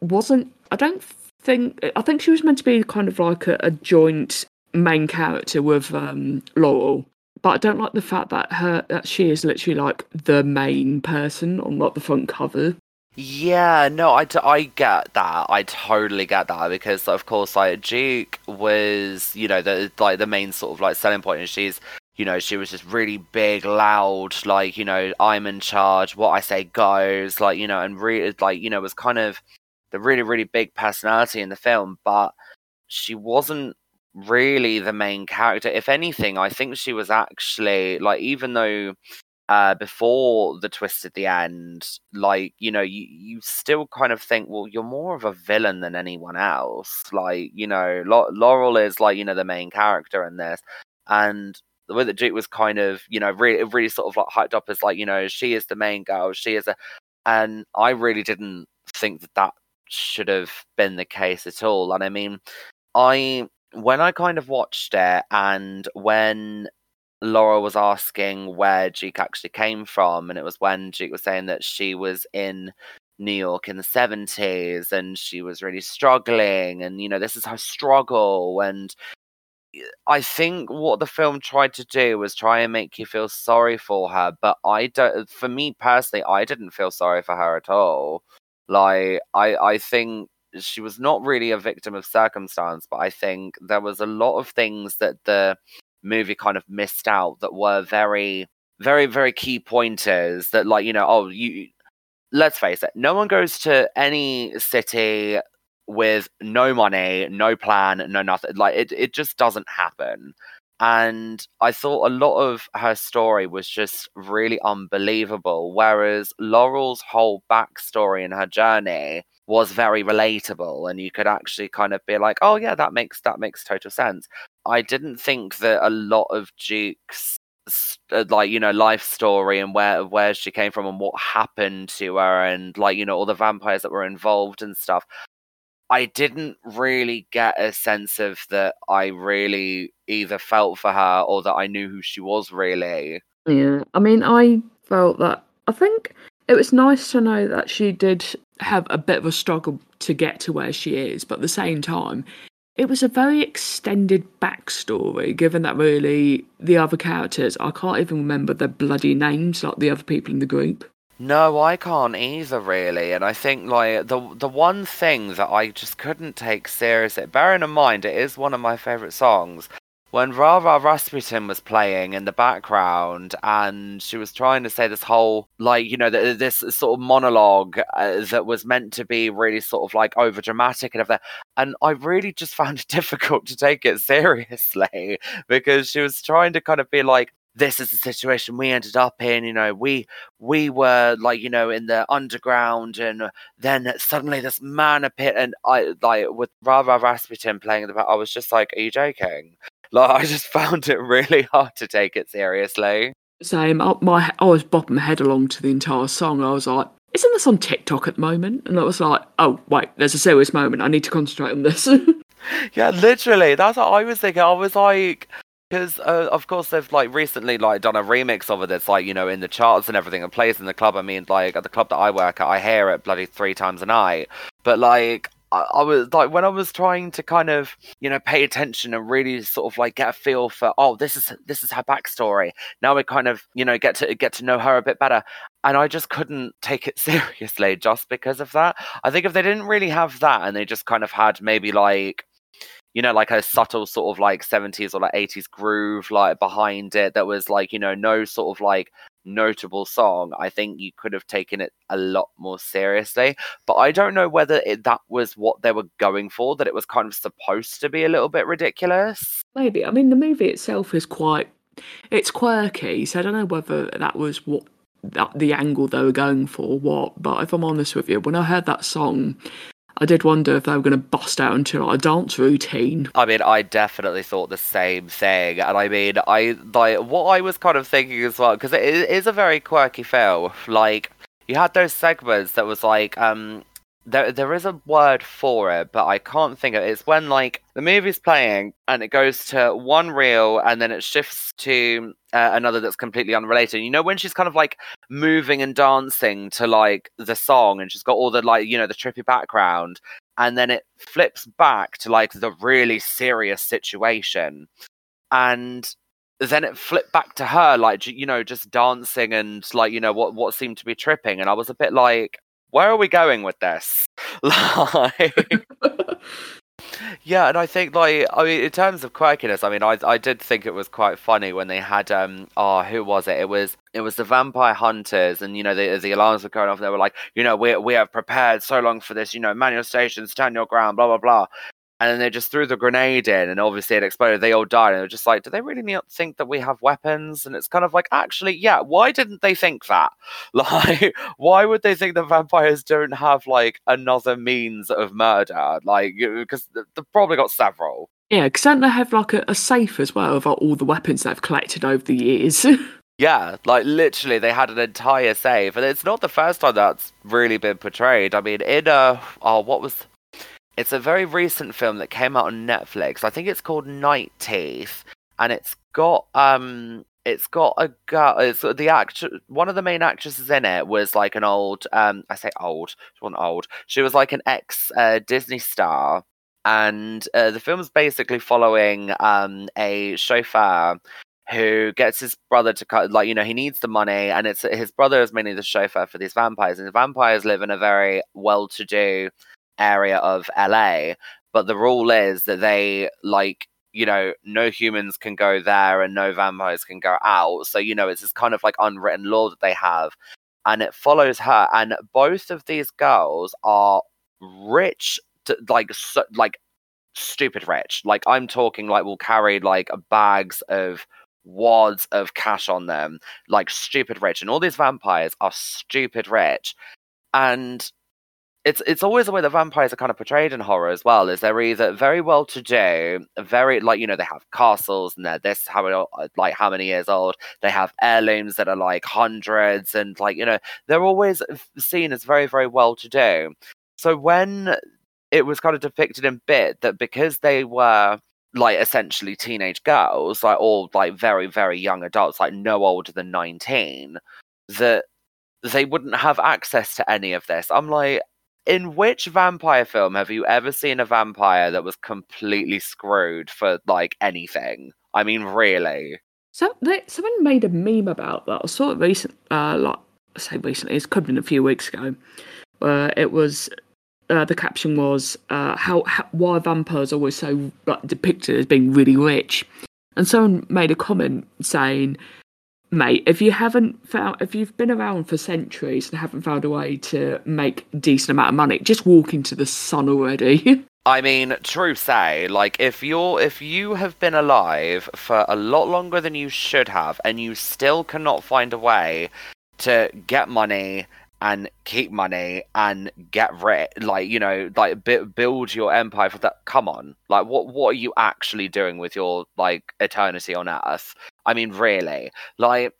wasn't. I don't think. I think she was meant to be kind of like a, a joint main character with um, Laurel, but I don't like the fact that her that she is literally like the main person on like the front cover. Yeah, no, I, I get that. I totally get that because, of course, like Duke was, you know, the like the main sort of like selling point, and she's, you know, she was just really big, loud, like you know, I'm in charge. What I say goes, like you know, and really, like you know, was kind of the really, really big personality in the film, but she wasn't really the main character. If anything, I think she was actually like even though uh before the twist at the end, like, you know, you, you still kind of think, well, you're more of a villain than anyone else. Like, you know, Laurel is like, you know, the main character in this. And the way that Duke was kind of, you know, really really sort of like hyped up as like, you know, she is the main girl, she is a and I really didn't think that that should have been the case at all. And I mean, I when I kind of watched it and when Laura was asking where Duke actually came from, and it was when Duke was saying that she was in New York in the 70s and she was really struggling, and you know, this is her struggle. And I think what the film tried to do was try and make you feel sorry for her, but I don't, for me personally, I didn't feel sorry for her at all. Like, I, I think she was not really a victim of circumstance, but I think there was a lot of things that the movie kind of missed out that were very, very, very key pointers that, like, you know, oh, you, let's face it, no one goes to any city with no money, no plan, no nothing. Like, it, it just doesn't happen. And I thought a lot of her story was just really unbelievable. Whereas Laurel's whole backstory and her journey was very relatable and you could actually kind of be like oh yeah that makes that makes total sense i didn't think that a lot of duke's uh, like you know life story and where where she came from and what happened to her and like you know all the vampires that were involved and stuff I didn't really get a sense of that I really either felt for her or that I knew who she was really. Yeah, I mean, I felt that. I think it was nice to know that she did have a bit of a struggle to get to where she is, but at the same time, it was a very extended backstory, given that really the other characters, I can't even remember their bloody names, like the other people in the group. No, I can't either, really. And I think like the the one thing that I just couldn't take seriously, bearing in mind it is one of my favorite songs, when Rara Ra Rasputin was playing in the background and she was trying to say this whole like you know this sort of monologue uh, that was meant to be really sort of like over dramatic and everything and I really just found it difficult to take it seriously because she was trying to kind of be like this is the situation we ended up in you know we we were like you know in the underground and then suddenly this man appeared and i like with rara Ra Rasputin playing in the back i was just like are you joking like i just found it really hard to take it seriously. Same. My i was bopping my head along to the entire song. I was like isn't this on tiktok at the moment? And i was like oh wait there's a serious moment. I need to concentrate on this. Yeah literally. That's what i was thinking. I was like because uh, of course they've like recently like done a remix of it that's like you know in the charts and everything and plays in the club. I mean, like at the club that I work at, I hear it bloody three times a night. But like I, I was like when I was trying to kind of you know pay attention and really sort of like get a feel for oh this is this is her backstory. Now we kind of you know get to get to know her a bit better and I just couldn't take it seriously just because of that. I think if they didn't really have that and they just kind of had maybe like you know, like a subtle sort of like 70s or like 80s groove like behind it that was like, you know, no sort of like notable song, I think you could have taken it a lot more seriously. But I don't know whether it, that was what they were going for, that it was kind of supposed to be a little bit ridiculous. Maybe. I mean, the movie itself is quite, it's quirky. So I don't know whether that was what that the angle they were going for, what. But if I'm honest with you, when I heard that song, I did wonder if they were going to bust out into like a dance routine. I mean, I definitely thought the same thing, and I mean, I like what I was kind of thinking as well because it is a very quirky film. Like you had those segments that was like, um, there there is a word for it, but I can't think of it. It's when like the movie's playing and it goes to one reel and then it shifts to uh, another that's completely unrelated. You know when she's kind of like moving and dancing to like the song and she's got all the like you know the trippy background and then it flips back to like the really serious situation and then it flipped back to her like you know just dancing and like you know what what seemed to be tripping and I was a bit like where are we going with this? like, yeah, and I think like I mean, in terms of quirkiness, I mean, I I did think it was quite funny when they had um oh who was it? It was it was the vampire hunters, and you know the the alarms were going off. And they were like, you know, we we have prepared so long for this. You know, manual your station, stand your ground, blah blah blah and then they just threw the grenade in and obviously it exploded. They all died and they're just like do they really not think that we have weapons? And it's kind of like actually yeah why didn't they think that? Like why would they think that vampires don't have like another means of murder? Like because they've probably got several. Yeah because don't they have like a, a safe as well of all the weapons they've collected over the years? Yeah, like literally, they had an entire save, and it's not the first time that's really been portrayed. I mean, in uh, oh, what was it's a very recent film that came out on Netflix. I think it's called Night Teeth, and it's got um, it's got a girl. It's the actor. One of the main actresses in it was like an old. Um, I say old. She wasn't old. She was like an ex uh, Disney star, and uh, the film's basically following um a chauffeur who gets his brother to cut like you know he needs the money and it's his brother is mainly the chauffeur for these vampires and the vampires live in a very well-to-do area of LA, but the rule is that they like you know no humans can go there and no vampires can go out. So you know it's this kind of like unwritten law that they have, and it follows her. And both of these girls are rich, to, like so, like stupid rich. Like I'm talking like will carry like bags of wads of cash on them, like stupid rich. And all these vampires are stupid rich. And it's it's always the way that vampires are kind of portrayed in horror as well. Is they're either very well to do, very like you know they have castles and they're this how uh, like how many years old. They have heirlooms that are like hundreds and like you know they're always seen as very very well to do. So when it was kind of depicted in bit that because they were like essentially teenage girls, like all like very, very young adults, like no older than 19, that they wouldn't have access to any of this. I'm like, in which vampire film have you ever seen a vampire that was completely screwed for like anything? I mean, really. So they, someone made a meme about that. I saw it recent, uh, like say recently, it's could have been a few weeks ago. Where it was, uh, the caption was, uh, how, how why vampires are always so like, depicted as being really rich, and someone made a comment saying, "Mate, if you haven't found, if you've been around for centuries and haven't found a way to make decent amount of money, just walk into the sun already." I mean, true say, like if you're if you have been alive for a lot longer than you should have, and you still cannot find a way to get money and keep money and get rich, like you know, like build your empire for that. Come on, like what what are you actually doing with your like eternity on Earth? I mean, really, like,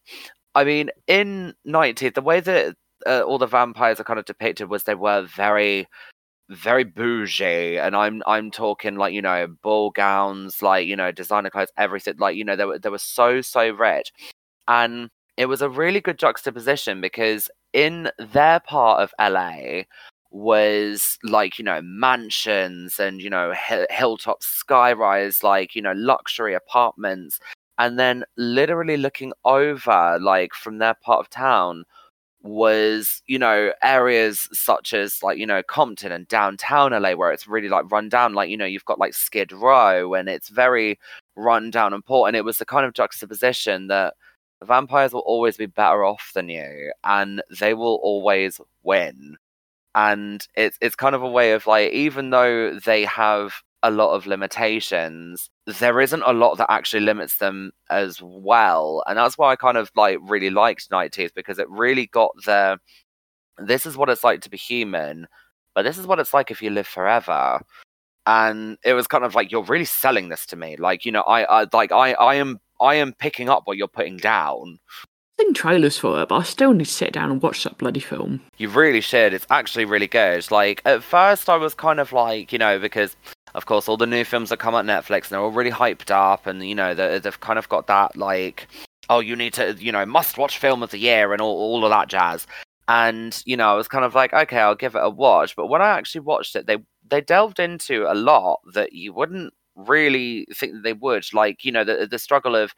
I mean, in Night Teeth, the way that uh, all the vampires are kind of depicted was they were very very bougie and i'm i'm talking like you know ball gowns like you know designer clothes everything like you know they were they were so so rich and it was a really good juxtaposition because in their part of LA was like you know mansions and you know hill- hilltop skyrise like you know luxury apartments. And then literally looking over like from their part of town was you know areas such as like you know Compton and downtown LA where it's really like run down. Like you know you've got like Skid Row and it's very run down and poor. And it was the kind of juxtaposition that vampires will always be better off than you and they will always win. And it's it's kind of a way of like even though they have a lot of limitations there isn't a lot that actually limits them as well. And that's why i kind of like really liked night teeth because it really got the this is what it's like to be human but this is what it's like if you live forever. And it was kind of like you're really selling this to me. Like you know i, I like i i am I am picking up what you're putting down. I've seen trailers for it, but I still need to sit down and watch that bloody film. You really should. It's actually really good. It's Like at first, I was kind of like, you know, because of course all the new films that come on Netflix and they're all really hyped up, and you know they've kind of got that like, oh, you need to, you know, must watch film of the year and all all of that jazz. And you know, I was kind of like, okay, I'll give it a watch. But when I actually watched it, they they delved into a lot that you wouldn't really think that they would. Like, you know, the the struggle of,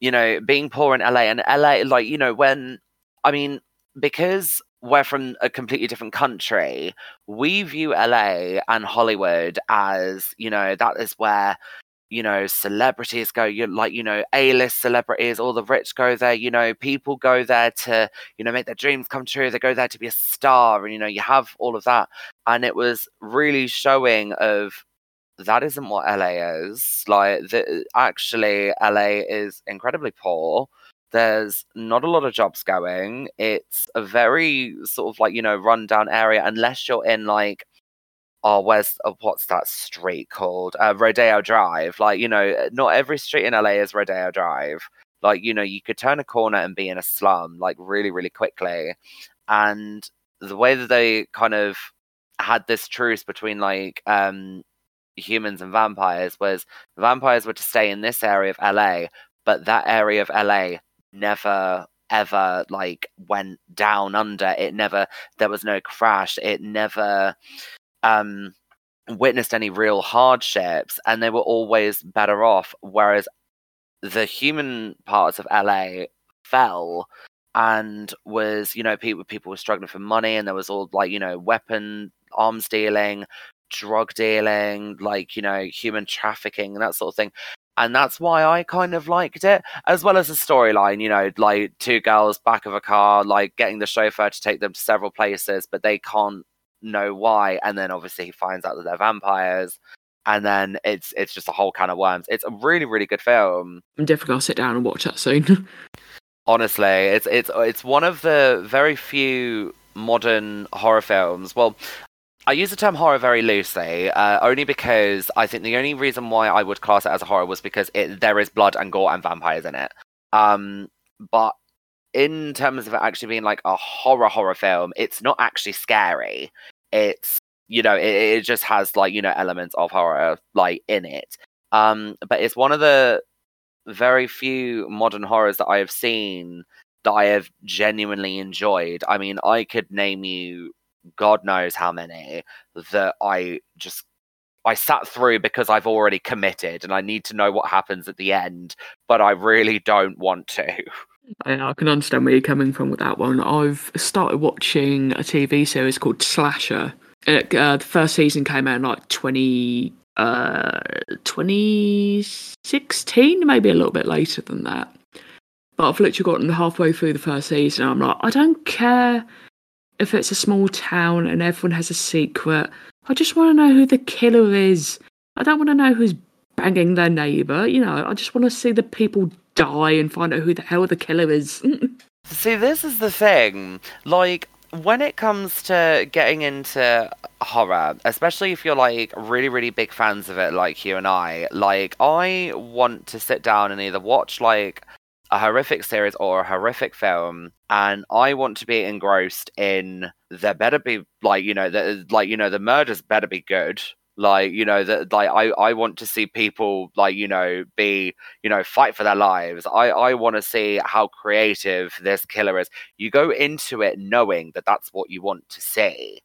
you know, being poor in LA and LA, like, you know, when I mean, because we're from a completely different country, we view LA and Hollywood as, you know, that is where you know celebrities go you like you know a-list celebrities all the rich go there you know people go there to you know make their dreams come true they go there to be a star and you know you have all of that and it was really showing of that isn't what LA is. Like, the, actually, LA is incredibly poor. There's not a lot of jobs going. It's a very sort of like, you know, rundown area, unless you're in like, oh, where's, uh, what's that street called? Uh, Rodeo Drive. Like, you know, not every street in LA is Rodeo Drive. Like, you know, you could turn a corner and be in a slum, like, really, really quickly. And the way that they kind of had this truce between like um humans and vampires was vampires were to stay in this area of LA, but that area of LA never ever like went down under. It never there was no crash. It never um witnessed any real hardships and they were always better off whereas the human parts of LA fell and was you know people people were struggling for money and there was all like you know weapon arms dealing drug dealing, like, you know, human trafficking and that sort of thing. And that's why I kind of liked it, as well as the storyline, you know, like two girls back of a car, like getting the chauffeur to take them to several places, but they can't know why. And then obviously he finds out that they're vampires. And then it's it's just a whole can of worms. It's a really, really good film. I'm definitely gonna sit down and watch that soon. Honestly, it's it's it's one of the very few modern horror films. Well, I use the term horror very loosely, uh, only because I think the only reason why I would class it as a horror was because it, there is blood and gore and vampires in it. Um, but in terms of it actually being like a horror horror film, it's not actually scary. It's you know, it, it just has like you know elements of horror like in it. Um, but it's one of the very few modern horrors that I have seen that I have genuinely enjoyed. I mean, I could name you God knows how many that I just I sat through because I've already committed and I need to know what happens at the end, but I really don't want to. I, can understand where you're coming from with that one. I've started watching a TV series called Slasher. It, uh, the first season came out in like 20, uh, 2016, maybe a little bit later than that. But I've literally gotten halfway through the first season. I'm like, I don't care if it's a small town and everyone has a secret. I just want to know who the killer is. I don't want to know who's banging their neighbour. You know, I just want to see the people die and find out who the hell the killer is. see, this is the thing. Like, when it comes to getting into horror, especially if you're like really, really big fans of it, like you and I, like, I want to sit down and either watch like a horrific series or a horrific film and i want to be engrossed in there better be like you know the like you know the murders better be good. Like you know that like i i want to see people like you know be you know fight for their lives. I i want to see how creative this killer is. You go into it knowing that that's what you want to see.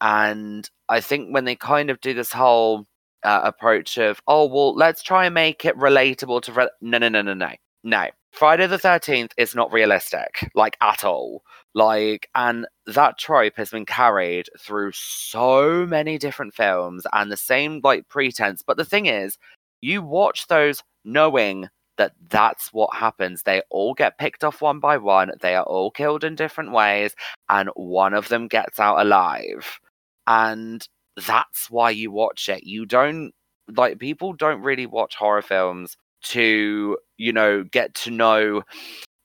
And i think when they kind of do this whole uh, approach of oh well let's try and make it relatable to re-. no no no no no. No Friday the 13th is not realistic, like at all. Like, and that trope has been carried through so many different films and the same, like, pretense. But the thing is, you watch those knowing that that's what happens. They all get picked off one by one, they are all killed in different ways, and one of them gets out alive. And that's why you watch it. You don't, like, people don't really watch horror films to you know get to know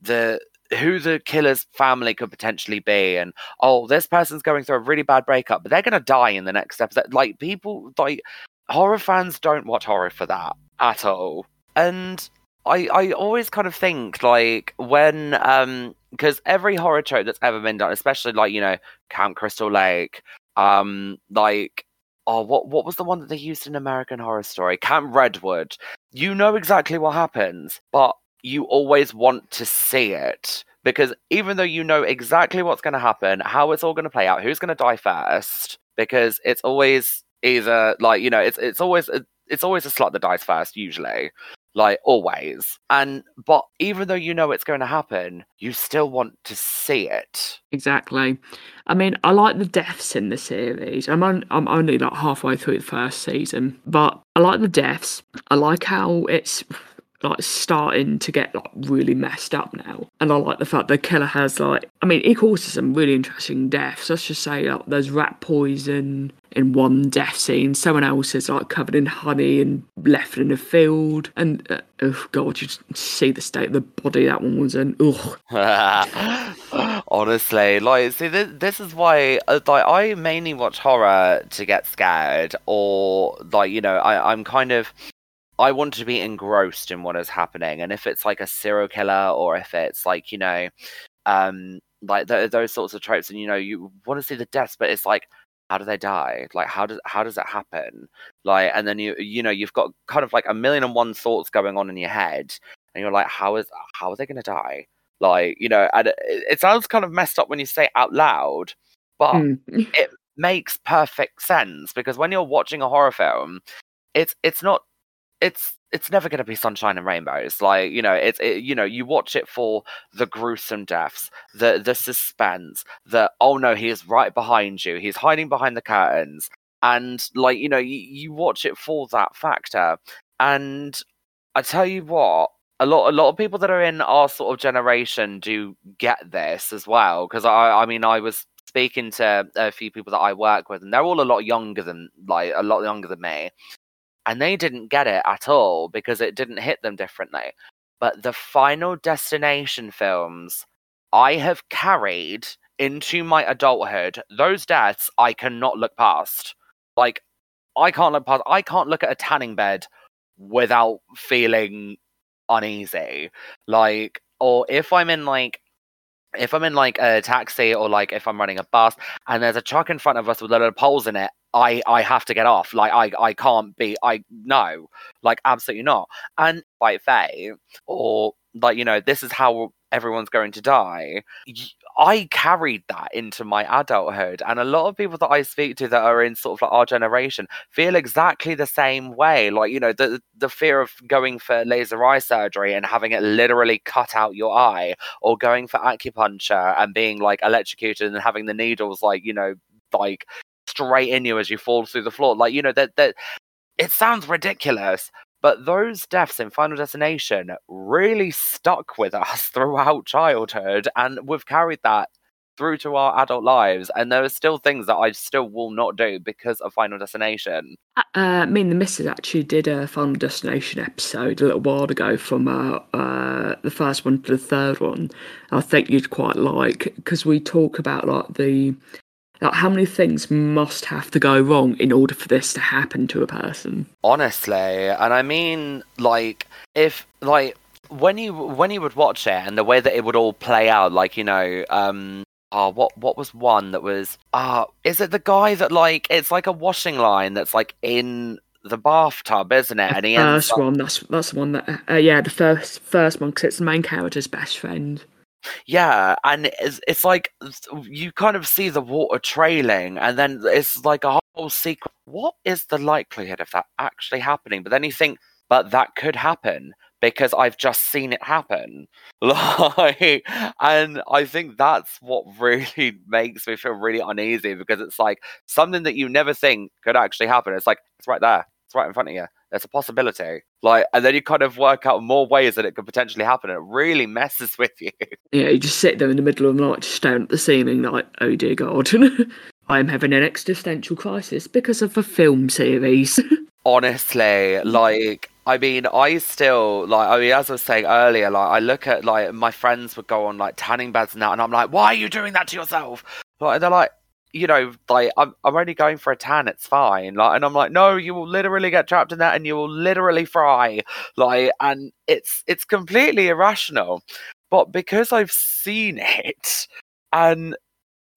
the who the killer's family could potentially be and oh this person's going through a really bad breakup but they're going to die in the next episode. Like people like horror fans don't watch horror for that at all. And i i always kind of think like when um because every horror trope that's ever been done especially like you know camp crystal lake um like oh, what what was the one that they used in American Horror Story? Camp Redwood. You know exactly what happens, but you always want to see it because even though you know exactly what's going to happen, how it's all going to play out, who's going to die first, because it's always either like you know it's it's always it's always a slut that dies first usually like always. And but even though you know it's going to happen, you still want to see it. Exactly. I mean, I like the deaths in the series. I'm on, I'm only like halfway through the first season, but I like the deaths. I like how it's like starting to get like really messed up now. And I like the fact that Keller has like I mean he causes some really interesting deaths. Let's just say like there's rat poison in one death scene. Someone else is like covered in honey and left in a field. And uh, oh god, you see the state of the body that one was in. Ugh. Honestly, like see this, this is why uh, like I mainly watch horror to get scared or like you know I I'm kind of I want to be engrossed in what is happening, and if it's like a serial killer or if it's like you know, um, like th- those sorts of tropes, and you know, you want to see the deaths, but it's like, how do they die? Like, how does how does it happen? Like, and then you you know, you've got kind of like a million and one thoughts going on in your head, and you're like, how is how are they going to die? Like, you know, and it, it, sounds kind of messed up when you say it out loud, but mm. it makes perfect sense because when you're watching a horror film, it's it's not it's it's never going to be sunshine and rainbows like you know it's it, you know you watch it for the gruesome deaths the the suspense the oh no he is right behind you he's hiding behind the curtains and like you know you, you watch it for that factor. And i tell you what a lot a lot of people that are in our sort of generation do get this as well because i i mean i was speaking to a few people that i work with and they're all a lot younger than like a lot younger than me and they didn't get it at all because it didn't hit them differently. But the Final Destination films I have carried into my adulthood, those deaths I cannot look past. Like, I can't look past, I can't look at a tanning bed without feeling uneasy. Like, or if I'm in like if I'm in like a taxi or like if I'm running a bus and there's a truck in front of us with a load of poles in it, I I have to get off. Like I I can't be I no, like absolutely not. And by Faye or like you know this is how everyone's going to die. I carried that into my adulthood, and a lot of people that I speak to that are in sort of like our generation feel exactly the same way. Like you know, the the fear of going for laser eye surgery and having it literally cut out your eye, or going for acupuncture and being like electrocuted and having the needles like you know like straight in you as you fall through the floor. Like you know that that it sounds ridiculous, but those deaths in Final Destination really stuck with us throughout childhood, and we've carried that through to our adult lives. And there are still things that I still will not do because of Final Destination. Uh, uh me and the missus actually did a Final Destination episode a little while ago from uh, uh, the first one to the third one. I think you'd quite like because we talk about like the like, how many things must have to go wrong in order for this to happen to a person? Honestly, and I mean, like, if like when you when you would watch it and the way that it would all play out, like you know, um, oh, what what was one that was? Ah, uh, is it the guy that like it's like a washing line that's like in the bathtub, isn't it? And he first one. That's that's the one that. Uh, yeah, the first first one because it's the main character's best friend. Yeah, and it's, it's like you kind of see the water trailing, and then it's like a whole secret. What is the likelihood of that actually happening? But then you think, but that could happen because I've just seen it happen. Like, and I think that's what really makes me feel really uneasy because it's like something that you never think could actually happen. It's like it's right there, it's right in front of you. There's a possibility. Like, and then you kind of work out more ways that it could potentially happen. And it really messes with you. Yeah, you just sit there in the middle of the night, just staring at the ceiling, like, oh dear God, I am having an existential crisis because of a film series. Honestly, like, I mean, I still like. I mean, as I was saying earlier, like I look at like my friends would go on like tanning beds and that, and I'm like, why are you doing that to yourself? Like they're like, you know, like I'm, I'm only going for a tan. It's fine. Like, and I'm like, no, you will literally get trapped in that, and you will literally fry. Like, and it's it's completely irrational. But because I've seen it, and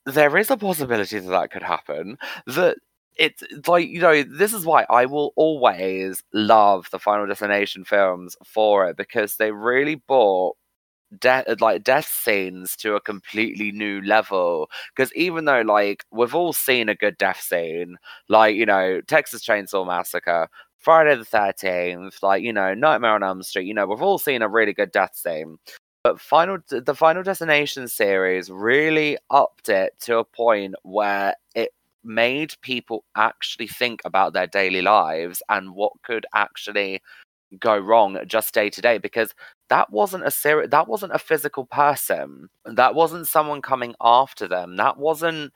there is a possibility that that could happen, that it's like you know this is why i will always love the final destination films for it because they really brought death uh, like death scenes to a completely new level because even though like we've all seen a good death scene like you know texas chainsaw massacre friday the 13th like you know nightmare on elm street you know we've all seen a really good death scene. But final the final destination series really upped it to a point where it made people actually think about their daily lives and what could actually go wrong just day to day because that wasn't a serious that wasn't a physical person. That wasn't someone coming after them. That wasn't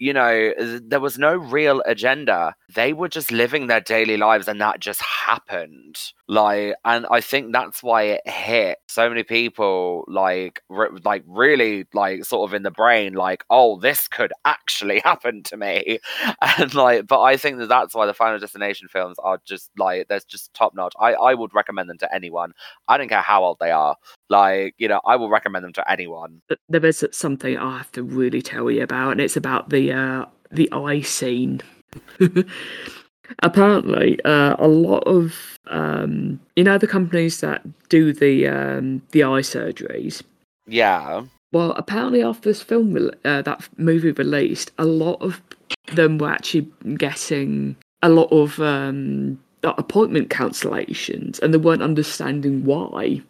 you know, there was no real agenda. They were just living their daily lives and that just happened. Like, and I think that's why it hit so many people, like, re- like really, like, sort of in the brain, like, oh, this could actually happen to me. And like, but I think that that's why the Final Destination films are just like, there's just top notch. I, I would recommend them to anyone. I don't care how old they are. Like, you know, I will recommend them to anyone. There is something I have to really tell you about, and it's about the uh, the eye scene. Apparently, uh, a lot of um, you know the companies that do the um, the eye surgeries. Yeah. Well, apparently after this film, uh, that movie released, a lot of them were actually getting a lot of um, appointment cancellations, and they weren't understanding why.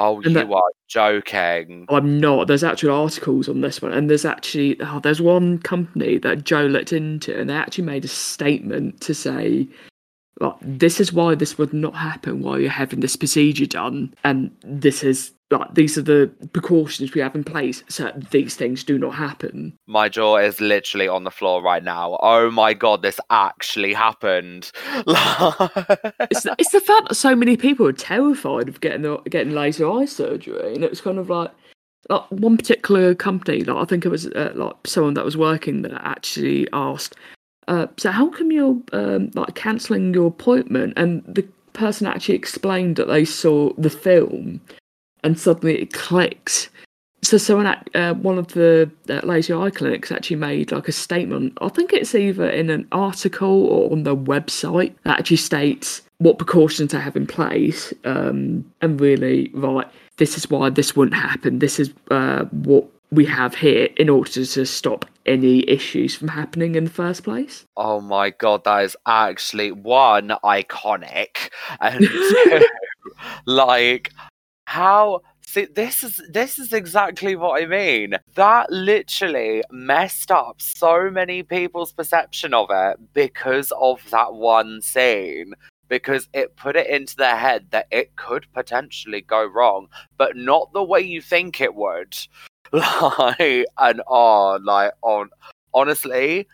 Oh, and you that, are joking. Oh, I'm not. There's actual articles on this one, and there's actually oh, there's one company that Joe looked into, and they actually made a statement to say, like, this is why this would not happen while you're having this procedure done, and this is like these are the precautions we have in place so these things do not happen. My jaw is literally on the floor right now. Oh my god, this actually happened. it's, the, it's the fact that so many people are terrified of getting the, getting laser eye surgery, and it was kind of like like one particular company, like I think it was uh, like someone that was working there actually asked, uh, "So how come you're um, like cancelling your appointment?" And the person actually explained that they saw the film and suddenly it clicks. So, someone at uh, one of the uh, laser eye clinics actually made like a statement. I think it's either in an article or on their website that actually states what precautions they have in place, um, and really, right, this is why this wouldn't happen. This is uh, what we have here in order to stop any issues from happening in the first place. Oh my god, that is actually one iconic, and two, like how See, this is this is exactly what I mean. That literally messed up so many people's perception of it because of that one scene. Because it put it into their head that it could potentially go wrong, but not the way you think it would. Like and oh, like on honestly,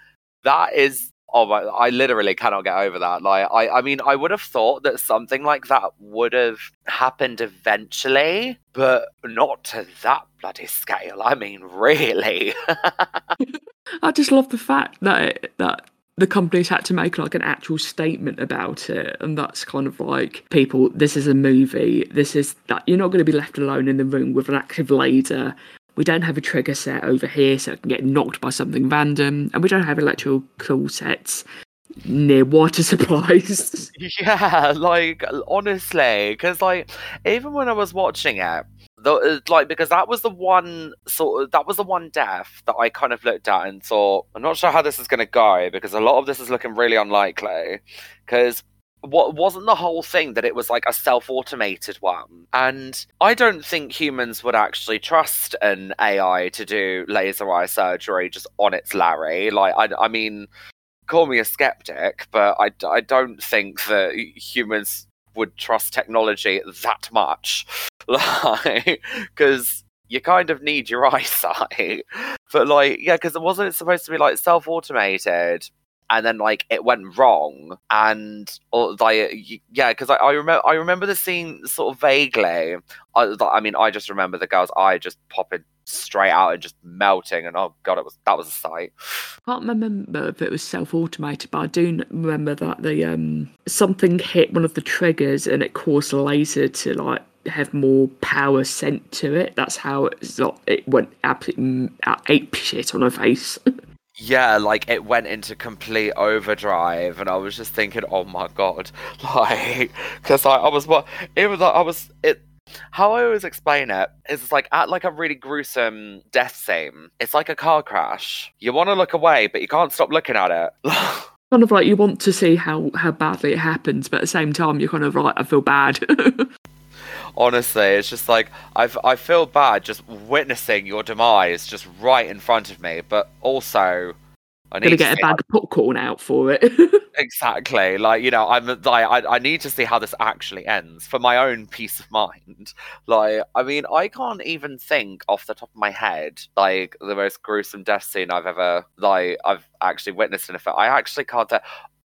that is oh my i literally cannot get over that. Like i i mean i would have thought that something like that would have happened eventually but not to that bloody scale. I mean really. I just love the fact that it, that the companies had to make like an actual statement about it and that's kind of like people this is a movie this is that you're not going to be left alone in the room with an active laser we don't have a trigger set over here so it can get knocked by something random, and we don't have electrical cool sets near water supplies. Yeah, like honestly, because like even when I was watching it, the, uh, like because that was the one sort of that was the one death that I kind of looked at and thought I'm not sure how this is going to go because a lot of this is looking really unlikely because what wasn't the whole thing that it was like a self-automated one? And i don't think humans would actually trust an ai to do laser eye surgery just on its larry. Like i, I mean call me a skeptic but I, I don't think that humans would trust technology that much. Like because you kind of need your eyesight. But like yeah because it wasn't supposed to be like self-automated and then like it went wrong and or like yeah because I, I remember i remember the scene sort of vaguely. I, I mean i just remember the girl's eye just popping straight out and just melting and oh god it was that was a sight. I can't remember if it was self-automated but i do remember that the um something hit one of the triggers and it caused a laser to like have more power sent to it. That's how it, it went absolutely ape shit on her face yeah, like it went into complete overdrive, and I was just thinking, oh my god, like, because I, I was what it was like I was it. How I always explain it is like at like a really gruesome death scene. It's like a car crash. You want to look away, but you can't stop looking at it. kind of like you want to see how how badly it happens, but at the same time you're kind of like I feel bad. honestly it's just like I've I feel bad just witnessing your demise just right in front of me but also I need to get a bag of popcorn out for it. exactly. Like, you know, I'm like I, I need to see how this actually ends for my own peace of mind. Like, I mean, I can't even think off the top of my head like the most gruesome death scene I've ever like I've actually witnessed in a film. I actually can't. Uh,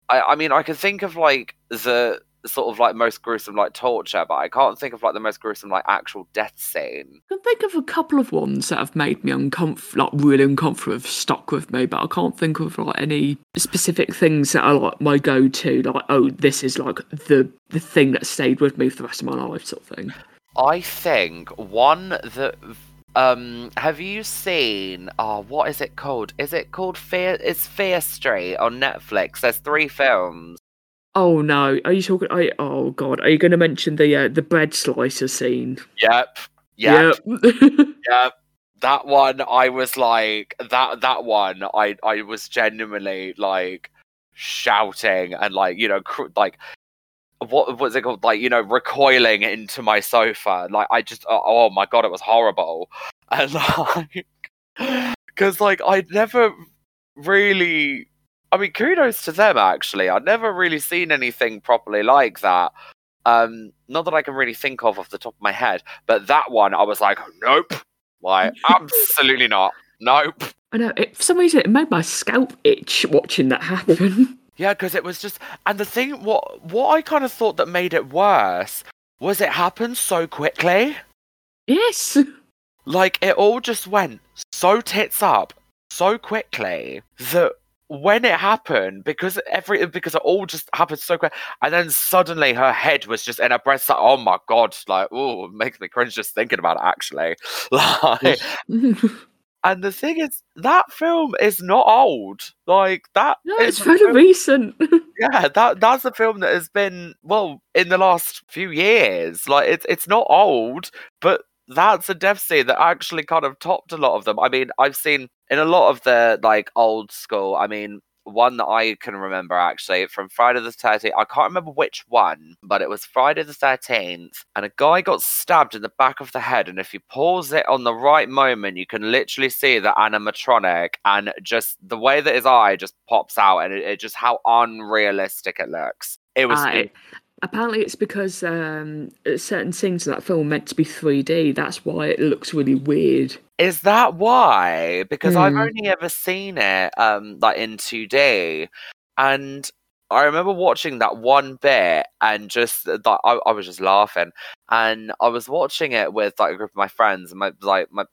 I I mean, I can think of like the sort of like most gruesome like torture, but I can't think of like the most gruesome like actual death scene. I can think of a couple of ones that have made me uncomfortable, like really uncomfortable, have stuck with me, but I can't think of like any specific things that are like my go-to. Like, oh, this is like the the thing that stayed with me for the rest of my life, sort of thing. I think one that um have you seen oh what is it called is it called fear it's fear street on netflix there's three films Oh no! Are you talking? I, oh god! Are you going to mention the uh, the bread slicer scene? Yep. Yep. Yep. yep. That one, I was like that. That one, I I was genuinely like shouting and like you know cr- like what was it called? Like you know recoiling into my sofa. Like I just oh, oh my god, it was horrible. And like because like I'd never really I mean, kudos to them. Actually, I've never really seen anything properly like that. Um, not that I can really think of off the top of my head, but that one, I was like, nope, like absolutely not, nope. I know. It, for some reason, it made my scalp itch watching that happen. Yeah, because it was just, and the thing, what what I kind of thought that made it worse was it happened so quickly. Yes. Like it all just went so tits up so quickly that when it happened, because every because it all just happened so quick, and then suddenly her head was just in her breast. Like, oh my god! Like, oh, makes me cringe just thinking about it. Actually, like, and the thing is, that film is not old. Like that. no, it's very film- recent. yeah, that that's a film that has been well in the last few years. Like it's it's not old, but that's a death scene that actually kind of topped a lot of them. I mean, I've seen in a lot of the like old school. I mean, one that I can remember actually from Friday the Thirteenth. I can't remember which one, but it was Friday the Thirteenth, and a guy got stabbed in the back of the head. And if you pause it on the right moment, you can literally see the animatronic and just the way that his eye just pops out, and it, it just how unrealistic it looks. It was. I- apparently, it's because um, certain scenes in that film meant to be 3D. That's why it looks really weird. Is that why? Because I've Hmm. only ever seen it um like in 2D and I remember watching that one bit and just uh, like I, I was just laughing and I was watching it with like a group of my friends and my like my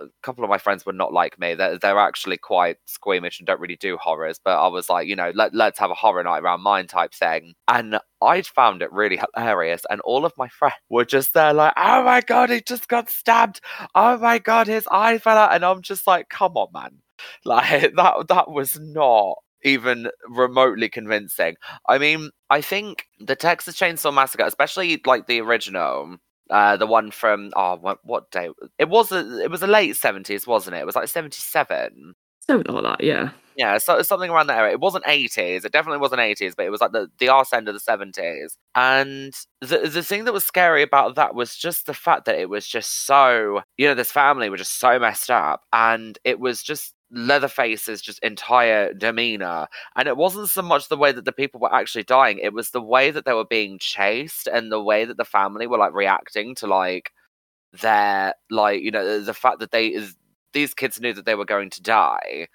a couple of my friends were not like me. They're, they're actually quite squeamish and don't really do horrors. But I was like, you know, let, let's have a horror night around mine type thing. And I'd found it really hilarious. And all of my friends were just there like, oh my God, he just got stabbed. Oh my God, his eye fell out. And I'm just like, come on, man. Like that, that was not even remotely convincing. I mean, I think the Texas Chainsaw Massacre, especially like the original, uh, the one from oh what, what day? It was a it was a late seventies, wasn't it? It was like seventy seven. Something like that, yeah. Yeah, so something around that area. It wasn't eighties. It definitely wasn't eighties, but it was like the the arse end of the seventies. And the the thing that was scary about that was just the fact that it was just so you know this family were just so messed up, and it was just Leatherface's just entire demeanor. And it wasn't so much the way that the people were actually dying; it was the way that they were being chased and the way that the family were like reacting to like their like you know the fact that they is these kids knew that they were going to die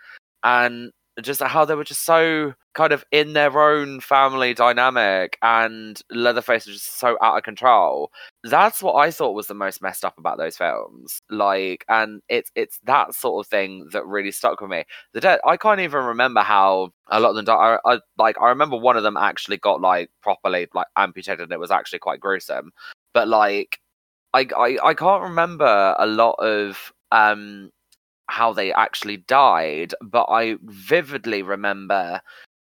and just how they were just so kind of in their own family dynamic and Leatherface was just so out of control. That's what I thought was the most messed up about those films. Like and it's it's that sort of thing that really stuck with me. The dead I can't even remember how a lot of them died. I, I like I remember one of them actually got like properly like amputated and it was actually quite gruesome. But like I I, I can't remember a lot of um how they actually died, but I vividly remember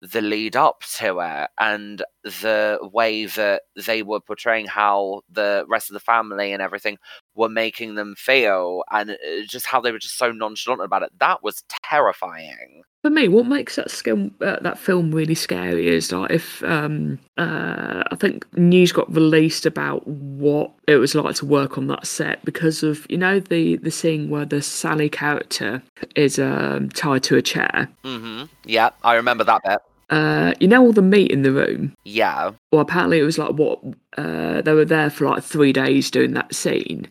the lead up to it and the way that they were portraying how the rest of the family and everything were making them feel and uh, just how they were just so nonchalant about it. That was terrifying. For me, what makes that skill, uh, that film really scary is like if um, uh, I think news got released about what it was like to work on that set because of you know the the scene where the Sally character is um, tied to a chair. hmm Yeah, I remember that bit. Uh, you know all the meat in the room. Yeah. Well, apparently it was like what uh, they were there for like three days doing that scene,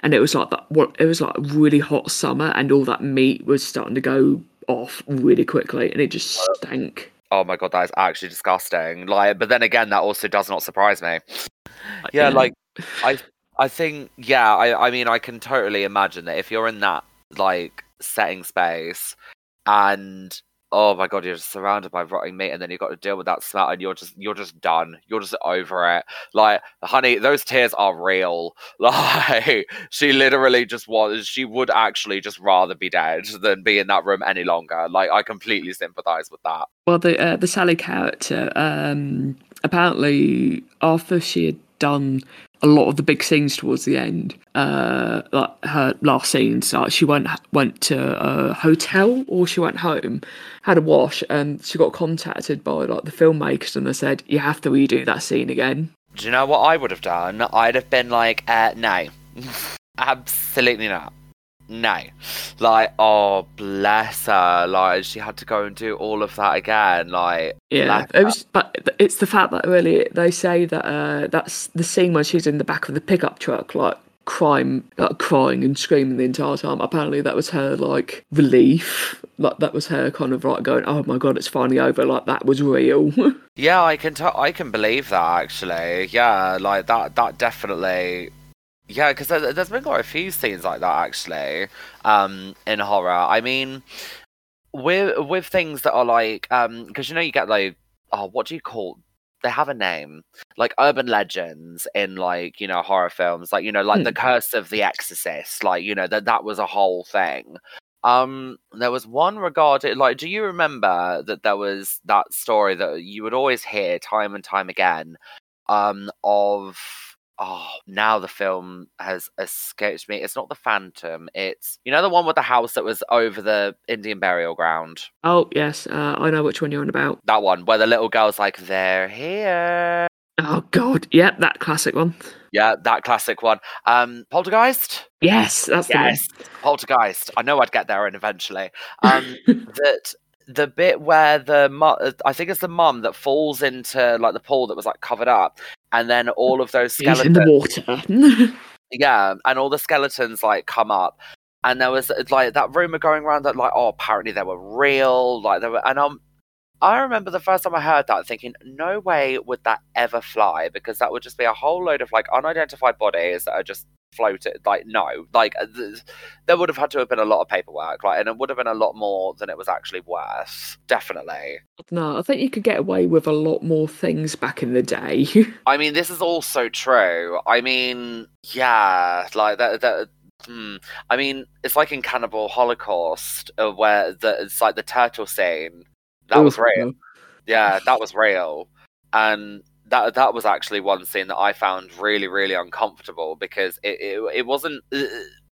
and it was like that. What it was like really hot summer, and all that meat was starting to go off really quickly, and it just stank. Oh my god, that is actually disgusting. Like, but then again, that also does not surprise me. Yeah, like I I think yeah, I I mean I can totally imagine that if you're in that like setting space and oh my god, you're just surrounded by rotting meat and then you've got to deal with that smell and you're just you're just done. You're just over it. Like, honey, those tears are real. Like she literally just was she would actually just rather be dead than be in that room any longer. Like I completely sympathize with that. Well, the uh, the Sally character, um, apparently after she had done a lot of the big scenes towards the end, uh, like her last scenes, like she went went to a hotel or she went home, had a wash, and she got contacted by like the filmmakers, and they said you have to redo that scene again. Do you know what I would have done? I'd have been like, uh, no, absolutely not. No. Like, oh, bless her. Like, she had to go and do all of that again. Like, Yeah, it was, but it's the fact that really they say that uh, that's the scene where she's in the back of the pickup truck, like crime, like crying and screaming the entire time. Apparently, that was her like relief, like that was her kind of like going, "Oh my god, it's finally over!" Like that was real. Yeah, I can t- I can believe that actually. Yeah, like that that definitely yeah, because there, there's been quite a few scenes like that actually um in horror. I mean, with with things that are like um because you know you get like oh what do you call they have a name like urban legends in like you know horror films like you know like the Hmm. curse of the exorcist like you know that that was a whole thing um there was one regarding like do you remember that there was that story that you would always hear time and time again um of oh now the film has escaped me. It's not the phantom. It's you know the one with the house that was over the indian burial ground? Oh yes, uh, I know which one you're on about. that one where the little girl's like they're here. Oh god, yep, that classic one. yeah that classic one. Um poltergeist? Yes, that's the yes poltergeist. I know i'd get there and eventually. Um that the bit where the mu- I think it's the mum that falls into like the pool that was like covered up, and then all of those. He's skeletons. in the water. Yeah, and all the skeletons like come up, and there was like that rumor going around that like oh apparently they were real, like they were, and um, I remember the first time I heard that thinking no way would that ever fly because that would just be a whole load of like unidentified bodies that are just floated. Like no, like uh, th- there would have had to have been a lot of paperwork, like, and it would have been a lot more than it was actually worth. Definitely. no, I think you could get away with a lot more things back in the day. I mean, this is also true. I mean, yeah, like that. that hmm. I mean, it's like in Cannibal Holocaust, uh, where the, it's like the turtle scene. That was real. Yeah, that was real, and that that was actually one scene that I found really, really uncomfortable because it it, it wasn't. Uh,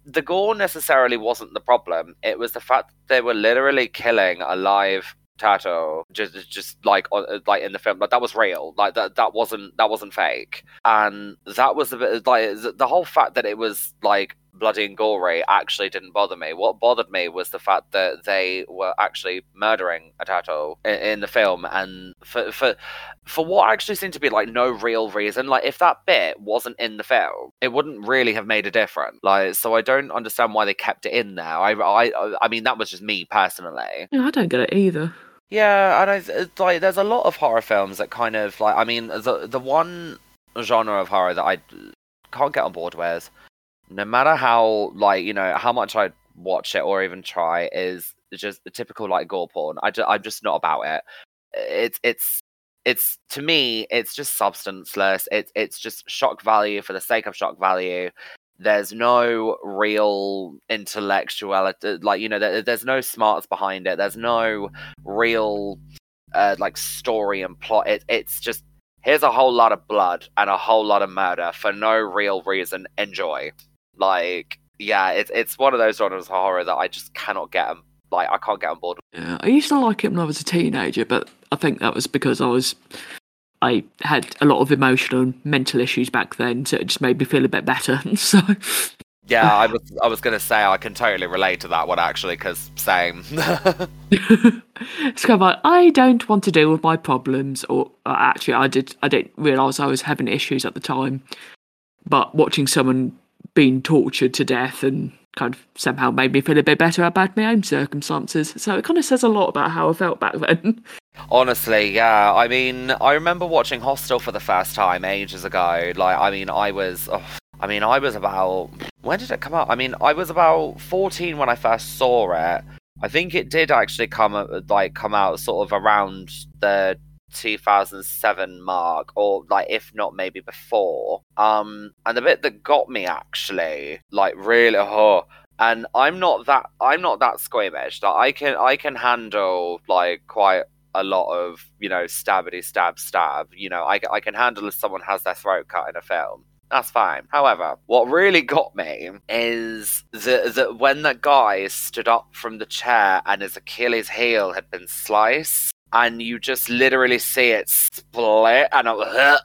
the gore necessarily wasn't the problem. It was the fact that they were literally killing a live turtle, just just like on- like in the film. Like that was real. Like that that wasn't that wasn't fake. And that was a bit like the whole fact that it was like bloody and gory actually didn't bother me. What bothered me was the fact that they were actually murdering a turtle in, in the film, and for for for what actually seemed to be like no real reason. Like if that bit wasn't in the film, it wouldn't really have made a difference. Like so, I don't understand why they kept it in there. I I I mean that was just me personally. Yeah, I don't get it either. Yeah, and I it's like there's a lot of horror films that kind of like I mean the the one genre of horror that I can't get on board with, no matter how like you know how much I watch it or even try, is just the typical like gore porn. I I'm just not about it. It's it's it's to me it's just substanceless. It's it's just shock value for the sake of shock value. There's no real intellectuality, like you know, there, there's no smarts behind it. There's no real uh, like story and plot. It, it's just here's a whole lot of blood and a whole lot of murder for no real reason. Enjoy. Like, yeah, it's it's one of those genres of horror that I just cannot get Like, I can't get on board. Yeah, I used to like it when I was a teenager, but I think that was because I was I had a lot of emotional and mental issues back then, so it just made me feel a bit better. so Yeah, I was I was gonna say I can totally relate to that one actually, because same. it's kind of like I don't want to deal with my problems, or uh, actually, I did. I didn't realize I was having issues at the time, but watching someone being tortured to death and kind of somehow made me feel a bit better about my own circumstances. So it kind of says a lot about how I felt back then. Honestly, yeah. I mean, I remember watching Hostel for the first time ages ago. Like, I mean, I was, oh, I mean, I was about when did it come out? I mean, I was about fourteen when I first saw it. I think it did actually come uh, like come out sort of around the 2007 mark or like if not maybe before. Um and the bit that got me actually like really oh and i'm not that i'm not that squeamish that i can i can handle like quite a lot of you know stabbity stab stab you know I, I can handle if someone has their throat cut in a film. That's fine. However, what really got me is that, that when the guy stood up from the chair and his Achilles heel had been sliced, and you just literally see it split, and it,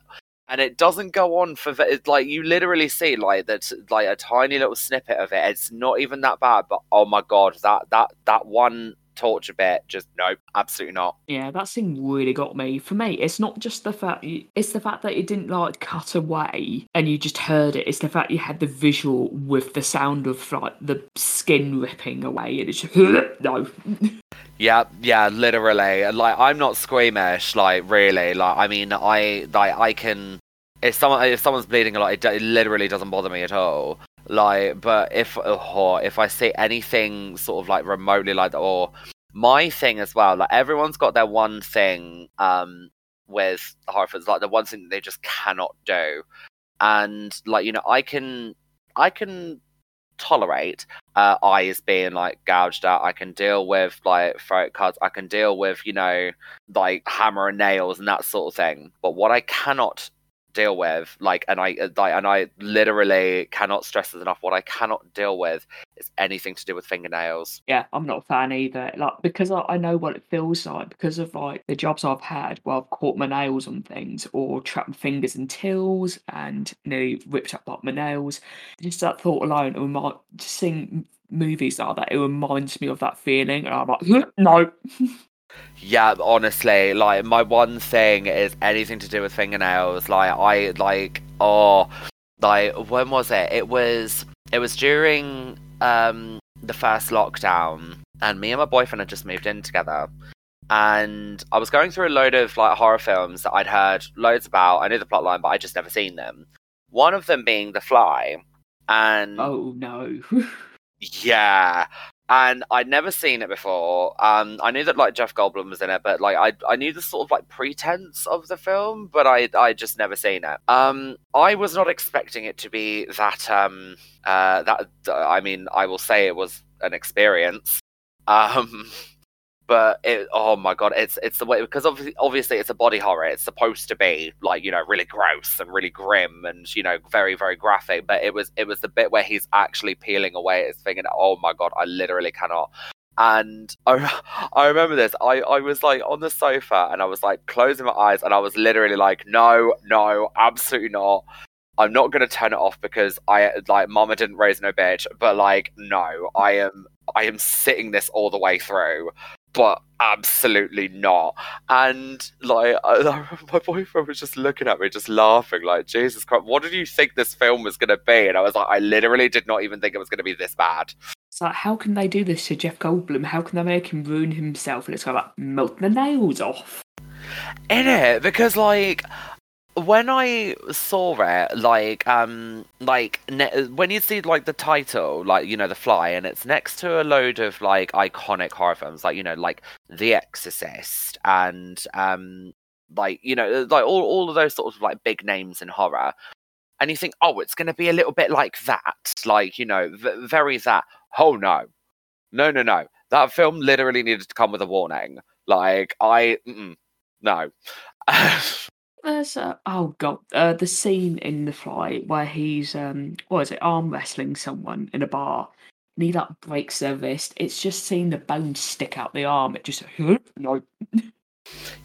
and it doesn't go on for it's like you literally see like that like a tiny little snippet of it. It's not even that bad, but oh my god, that that that one torture bit just nope, absolutely not. Yeah, that scene really got me. For me, it's not just the fact you, it's the fact that it didn't like cut away and you just heard it. It's the fact you had the visual with the sound of like the skin ripping away and it's just no. Yeah, yeah, literally. Like I'm not squeamish, like really. Like I mean, I like I can. If someone if someone's bleeding a lot, it, it literally doesn't bother me at all. Like, but if oh, if I see anything sort of like remotely like or my thing as well, like everyone's got their one thing um with horror films, like the one thing they just cannot do. And like, you know, I can I can tolerate uh, eyes being like gouged out. I can deal with like throat cuts. I can deal with, you know, like hammer and nails and that sort of thing. But what I cannot deal with like and i uh, like and i literally cannot stress this enough what i cannot deal with is anything to do with fingernails. Yeah i'm not a fan either like because I, I know what it feels like because of like the jobs i've had where i've caught my nails on things or trapped my fingers in tills and nearly ripped up my nails. Just that thought alone it might just seeing movies like that it reminds me of that feeling and i'm like no Yeah, honestly, like my one thing is anything to do with fingernails. Like I like oh like when was it? It was it was during um the first lockdown and me and my boyfriend had just moved in together. And I was going through a load of like horror films that I'd heard loads about. I knew the plotline, but I'd just never seen them. One of them being The Fly. And oh no. yeah and I'd never seen it before. Um, I knew that like Jeff Goldblum was in it, but like I I knew the sort of like pretense of the film, but I I just never seen it. Um, I was not expecting it to be that um uh that I mean I will say it was an experience. Um, but it oh my god it's it's the way because obviously obviously it's a body horror. It's supposed to be like you know really gross and really grim and you know very very graphic but it was it was the bit where he's actually peeling away his finger. Oh my god i literally cannot. And I, I remember this. I, I was like on the sofa and i was like closing my eyes and i was literally like no no absolutely not. I'm not going to turn it off because i like mama didn't raise no bitch but like no i am I am sitting this all the way through but absolutely not. And like, I, my boyfriend was just looking at me, just laughing, like, Jesus Christ, what did you think this film was going to be? And I was like, I literally did not even think it was going to be this bad. It's like, how can they do this to Jeff Goldblum? How can they make him ruin himself? And it's kind of like, melt the nails off. In it, because like when I saw it, like, um, like ne- when you see like the title, like you know, The Fly, and it's next to a load of like iconic horror films, like you know, like The Exorcist, and um, like you know, like all all of those sorts of like big names in horror, and you think, oh, it's going to be a little bit like that, like you know, v- very that. Oh no, no, no, no, that film literally needed to come with a warning. Like I, no. There's uh, oh god, uh, the scene in The Fly where he's um, what is it, arm wrestling someone in a bar, and he like breaks their wrist. It's just seeing the bone stick out the arm. It just no.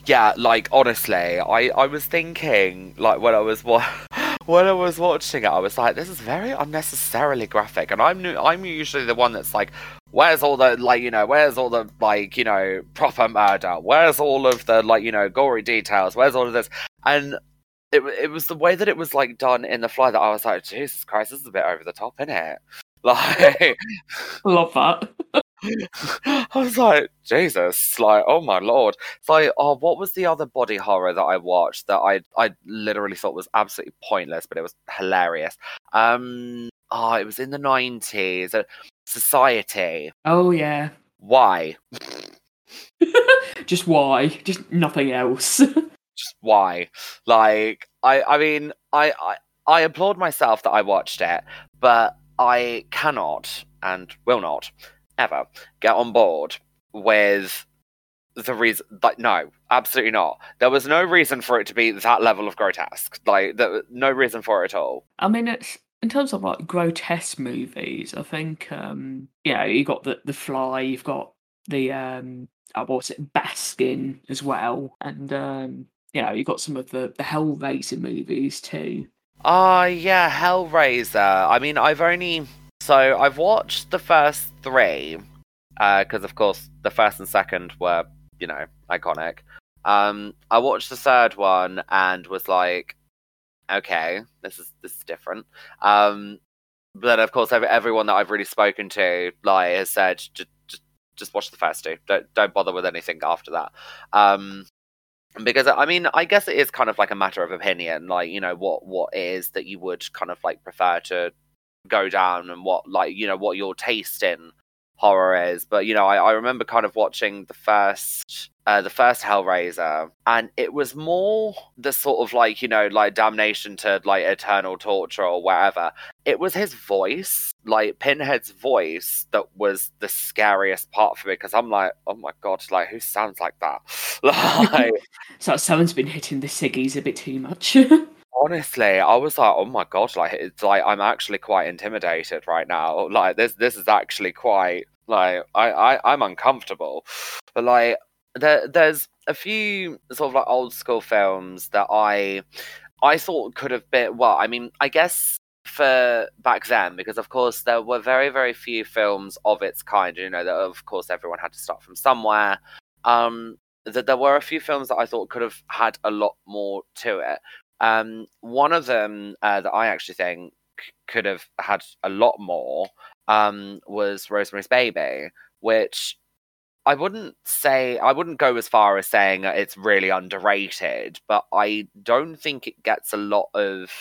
Yeah, like honestly, I I was thinking like when I was wa- when I was watching it, I was like, this is very unnecessarily graphic, and I'm new, I'm usually the one that's like, where's all the like you know where's all the like you know proper murder where's all of the like you know gory details where's all of this and it, it was the way that it was like done in the fly that i was like jesus christ this is a bit over the top isn't it like love that I was like, Jesus, like, oh my lord. So, like, oh, what was the other body horror that I watched that I I literally thought was absolutely pointless, but it was hilarious. Um, oh, it was in the nineties. Uh, Society. Oh yeah. Why? Just why? Just nothing else. Just why? Like, I I mean, I I I applaud myself that I watched it, but I cannot and will not ever get on board with the reason like no absolutely not. There was no reason for it to be that level of grotesque. Like there, was no reason for it at all. I mean it's in terms of like grotesque movies i think um yeah you got the the fly you've got the um uh, what's it baskin as well and um you know you got some of the the hellraiser movies too uh, yeah hellraiser i mean i've only so I've watched the first three, because uh, of course the first and second were, you know, iconic. Um, I watched the third one and was like, okay, this is this is different. Um, but of course, everyone that I've really spoken to, like, has said just just, just watch the first two. Don't don't bother with anything after that. Um, because I mean, I guess it is kind of like a matter of opinion, like you know what what is that you would kind of like prefer to go down and what like you know what your taste in horror is. But you know, I, I remember kind of watching the first uh, the first Hellraiser, and it was more the sort of like you know like damnation to like eternal torture or whatever. It was his voice, like Pinhead's voice, that was the scariest part for me because I'm like, oh my god, like who sounds like that? like, so someone's been hitting the ciggies a bit too much. honestly, I was like, oh my god, like it's like I'm actually quite intimidated right now. Like this, this is actually quite like I, I I'm uncomfortable, but like there, there's a few sort of like old school films that I I thought could have been well, I mean, I guess for back then because of course there were very very few films of its kind you know that of course everyone had to start from somewhere. Um that there were a few films that I thought could have had a lot more to it. Um one of them uh, that I actually think could have had a lot more um was Rosemary's Baby which I wouldn't say I wouldn't go as far as saying it's really underrated, but I don't think it gets a lot of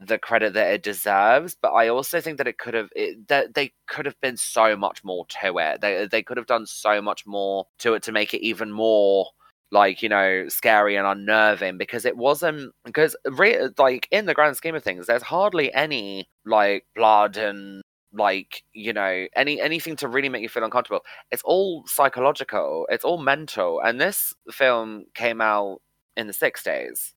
the credit that it deserves. But I also think that it could have it, that they could have been so much more to it. They they could have done so much more to it to make it even more like you know scary and unnerving because it wasn't because re- like in the grand scheme of things there's hardly any like blood and like you know any anything to really make you feel uncomfortable. It's all psychological. It's all mental. And this film came out in the 60s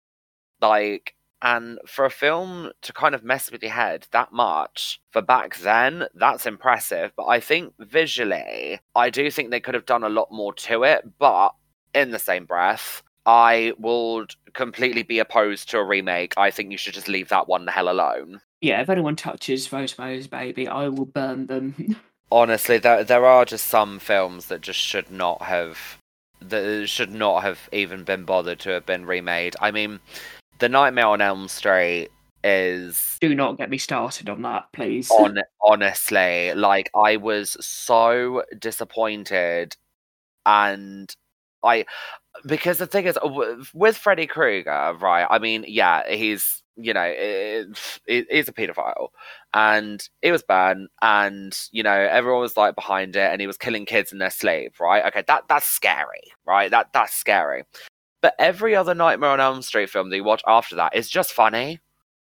like and for a film to kind of mess with your head that much for back then that's impressive. But i think visually i do think they could have done a lot more to it but in the same breath I would completely be opposed to a remake. I think you should just leave that one the hell alone yeah, if anyone touches Rosemary's Baby, I will burn them. Honestly, there there are just some films that just should not have that should not have even been bothered to have been remade. I mean, The Nightmare on Elm Street is do not get me started on that please on honestly like i was so disappointed and i because the thing is with freddy krueger right i mean yeah he's you know, it's a paedophile, and it was banned, and you know, everyone was like behind it, and he was killing kids in their sleep, right? Okay, that that's scary, right? That that's scary. But every other Nightmare on Elm Street film that you watch after that is just funny.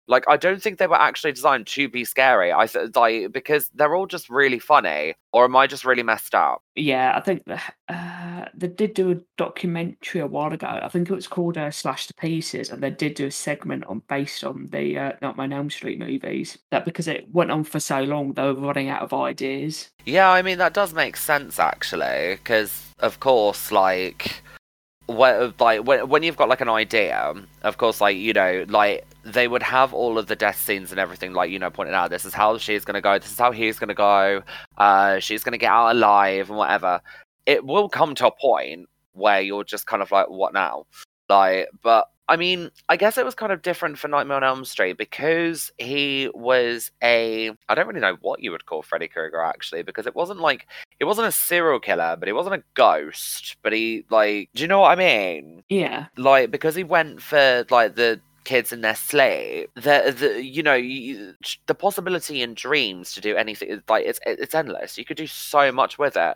Like I don't think they were actually designed to be scary. I th- like because they're all just really funny. Or am I just really messed up? Yeah, I think uh, they did do a documentary a while ago. I think it was called uh, "Slash to Pieces," and they did do a segment on based on the uh, Nightmare on Elm Street movies. That because it went on for so long, they were running out of ideas. Yeah, I mean that does make sense actually, because of course, like when, like when, when you've got like an idea of course like you know like they would have all of the death scenes and everything like you know pointed out this is how she's going to go this is how he's going to go uh she's going to get out alive and whatever. It will come to a point where you're just kind of like what now? Like but I mean, I guess it was kind of different for Nightmare on Elm Street because he was a I don't really know what you would call Freddy Krueger actually because it wasn't like it wasn't a serial killer, but he wasn't a ghost, but he like do you know what I mean? Yeah. Like because he went for like the kids in their sleep the, the you know you, the possibility in dreams to do anything like it's it's endless you could do so much with it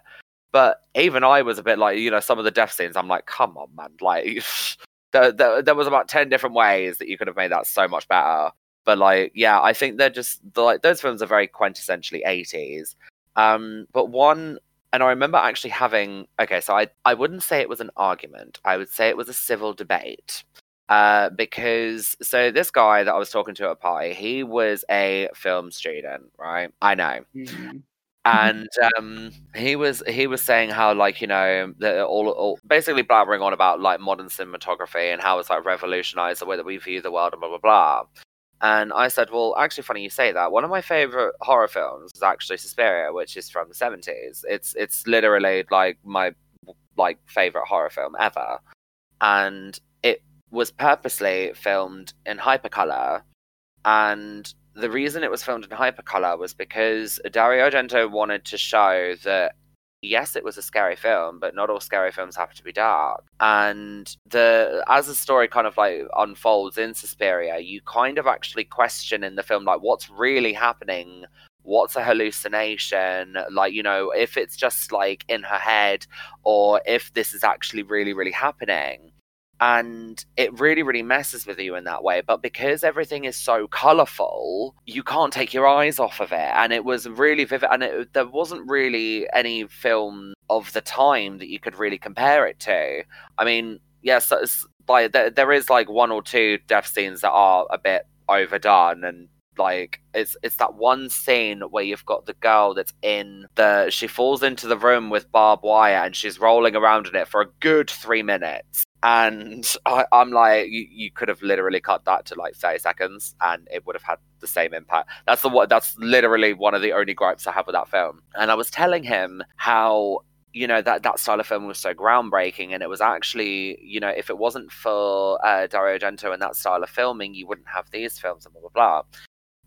but even I was a bit like, you know, some of the death scenes, I'm like, come on, man. Like, there, there, there was about 10 different ways that you could have made that so much better. But, like, yeah, I think they're just, like, those films are very quintessentially 80s. Um, but one, and I remember actually having, okay, so I, I wouldn't say it was an argument, I would say it was a civil debate. Uh, because so this guy that I was talking to at a party, he was a film student, right? I know. Mm-hmm. And um, he was he was saying how like you know all, all, basically blabbering on about like modern cinematography and how it's like revolutionized the way that we view the world and blah blah blah. And I said, well, actually, funny you say that. One of my favorite horror films is actually Suspiria, which is from the seventies. It's it's literally like my like favorite horror film ever, and it was purposely filmed in hypercolor and the reason it was filmed in hypercolor was because Dario Argento wanted to show that yes, it was a scary film, but not all scary films have to be dark. And the as the story kind of like unfolds in Suspiria, you kind of actually question in the film like what's really happening? What's a hallucination? Like you know if it's just like in her head or if this is actually really really happening and it really really messes with you in that way. But because everything is so colorful you can't take your eyes off of it. And it was really vivid. And it, there wasn't really any film of the time that you could really compare it to. I mean yes like there, there is like one or two death scenes that are a bit overdone. And like it's it's that one scene where you've got the girl that's in the she falls into the room with barbed wire and she's rolling around in it for a good three minutes and I, am like you, you could have literally cut that to like 30 seconds and it would have had the same impact. That's the what that's literally one of the only gripes i have with that film. And i was telling him how you know that that style of film was so groundbreaking and it was actually you know if it wasn't for uh, dario argento and that style of filming you wouldn't have these films and blah blah blah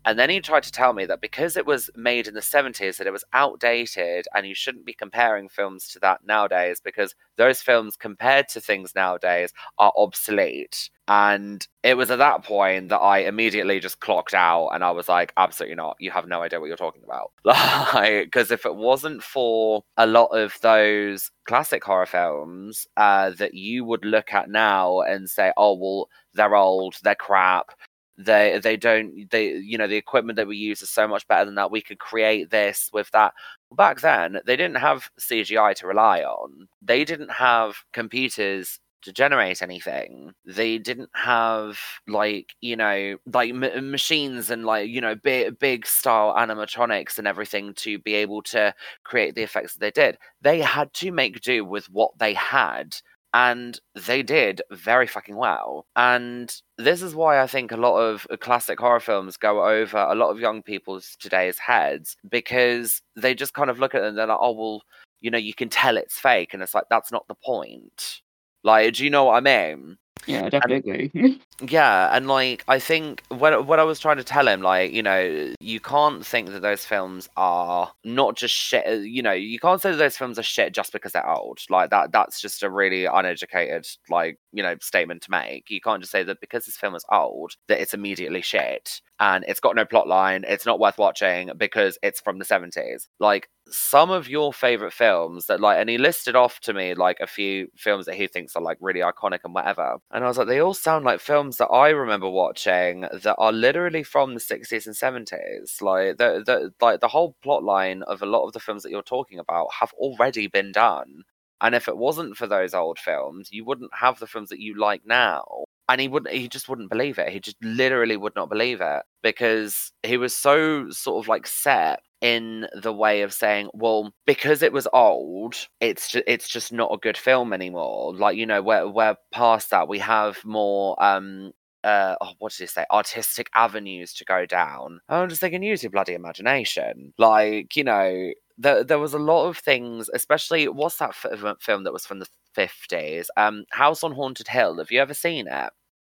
and then he tried to tell me that because it was made in the 70s, that it was outdated and you shouldn't be comparing films to that nowadays because those films compared to things nowadays are obsolete. And it was at that point that I immediately just clocked out and I was like, absolutely not. You have no idea what you're talking about. Like, because if it wasn't for a lot of those classic horror films uh, that you would look at now and say, oh, well, they're old, they're crap, they they don't they you know the equipment that we use is so much better than that. We could create this with that. Back then they didn't have cgi to rely on. They didn't have computers to generate anything. They didn't have like you know like m- machines and like you know big big style animatronics and everything to be able to create the effects that they did. They had to make do with what they had and they did very fucking well. And this is why I think a lot of classic horror films go over a lot of young people's today's heads because they just kind of look at it and they're like, oh, well, you know, you can tell it's fake. And it's like, that's not the point. Like, do you know what I mean? Yeah, definitely. yeah, and like I think what what I was trying to tell him, like you know, you can't think that those films are not just shit. Uh, you know, you can't say that those films are shit just because they're old. Like that, that's just a really uneducated, like you know, statement to make. You can't just say that because this film is old that it's immediately shit and it's got no plot line. It's not worth watching because it's from the seventies. Like some of your favorite films that like and he listed off to me like a few films that he thinks are like really iconic and whatever and i was like they all sound like films that i remember watching that are literally from the 60s and 70s like the, the like the whole plot line of a lot of the films that you're talking about have already been done and if it wasn't for those old films you wouldn't have the films that you like now and he wouldn't he just wouldn't believe it he just literally would not believe it because he was so sort of like set in the way of saying well because it was old it's just it's just not a good film anymore like you know we're, we're past that we have more um uh, oh, what did he say? Artistic avenues to go down. I'm just thinking, use your bloody imagination. Like, you know, there, there was a lot of things, especially what's that f- film that was from the 50s? Um, House on Haunted Hill. Have you ever seen it?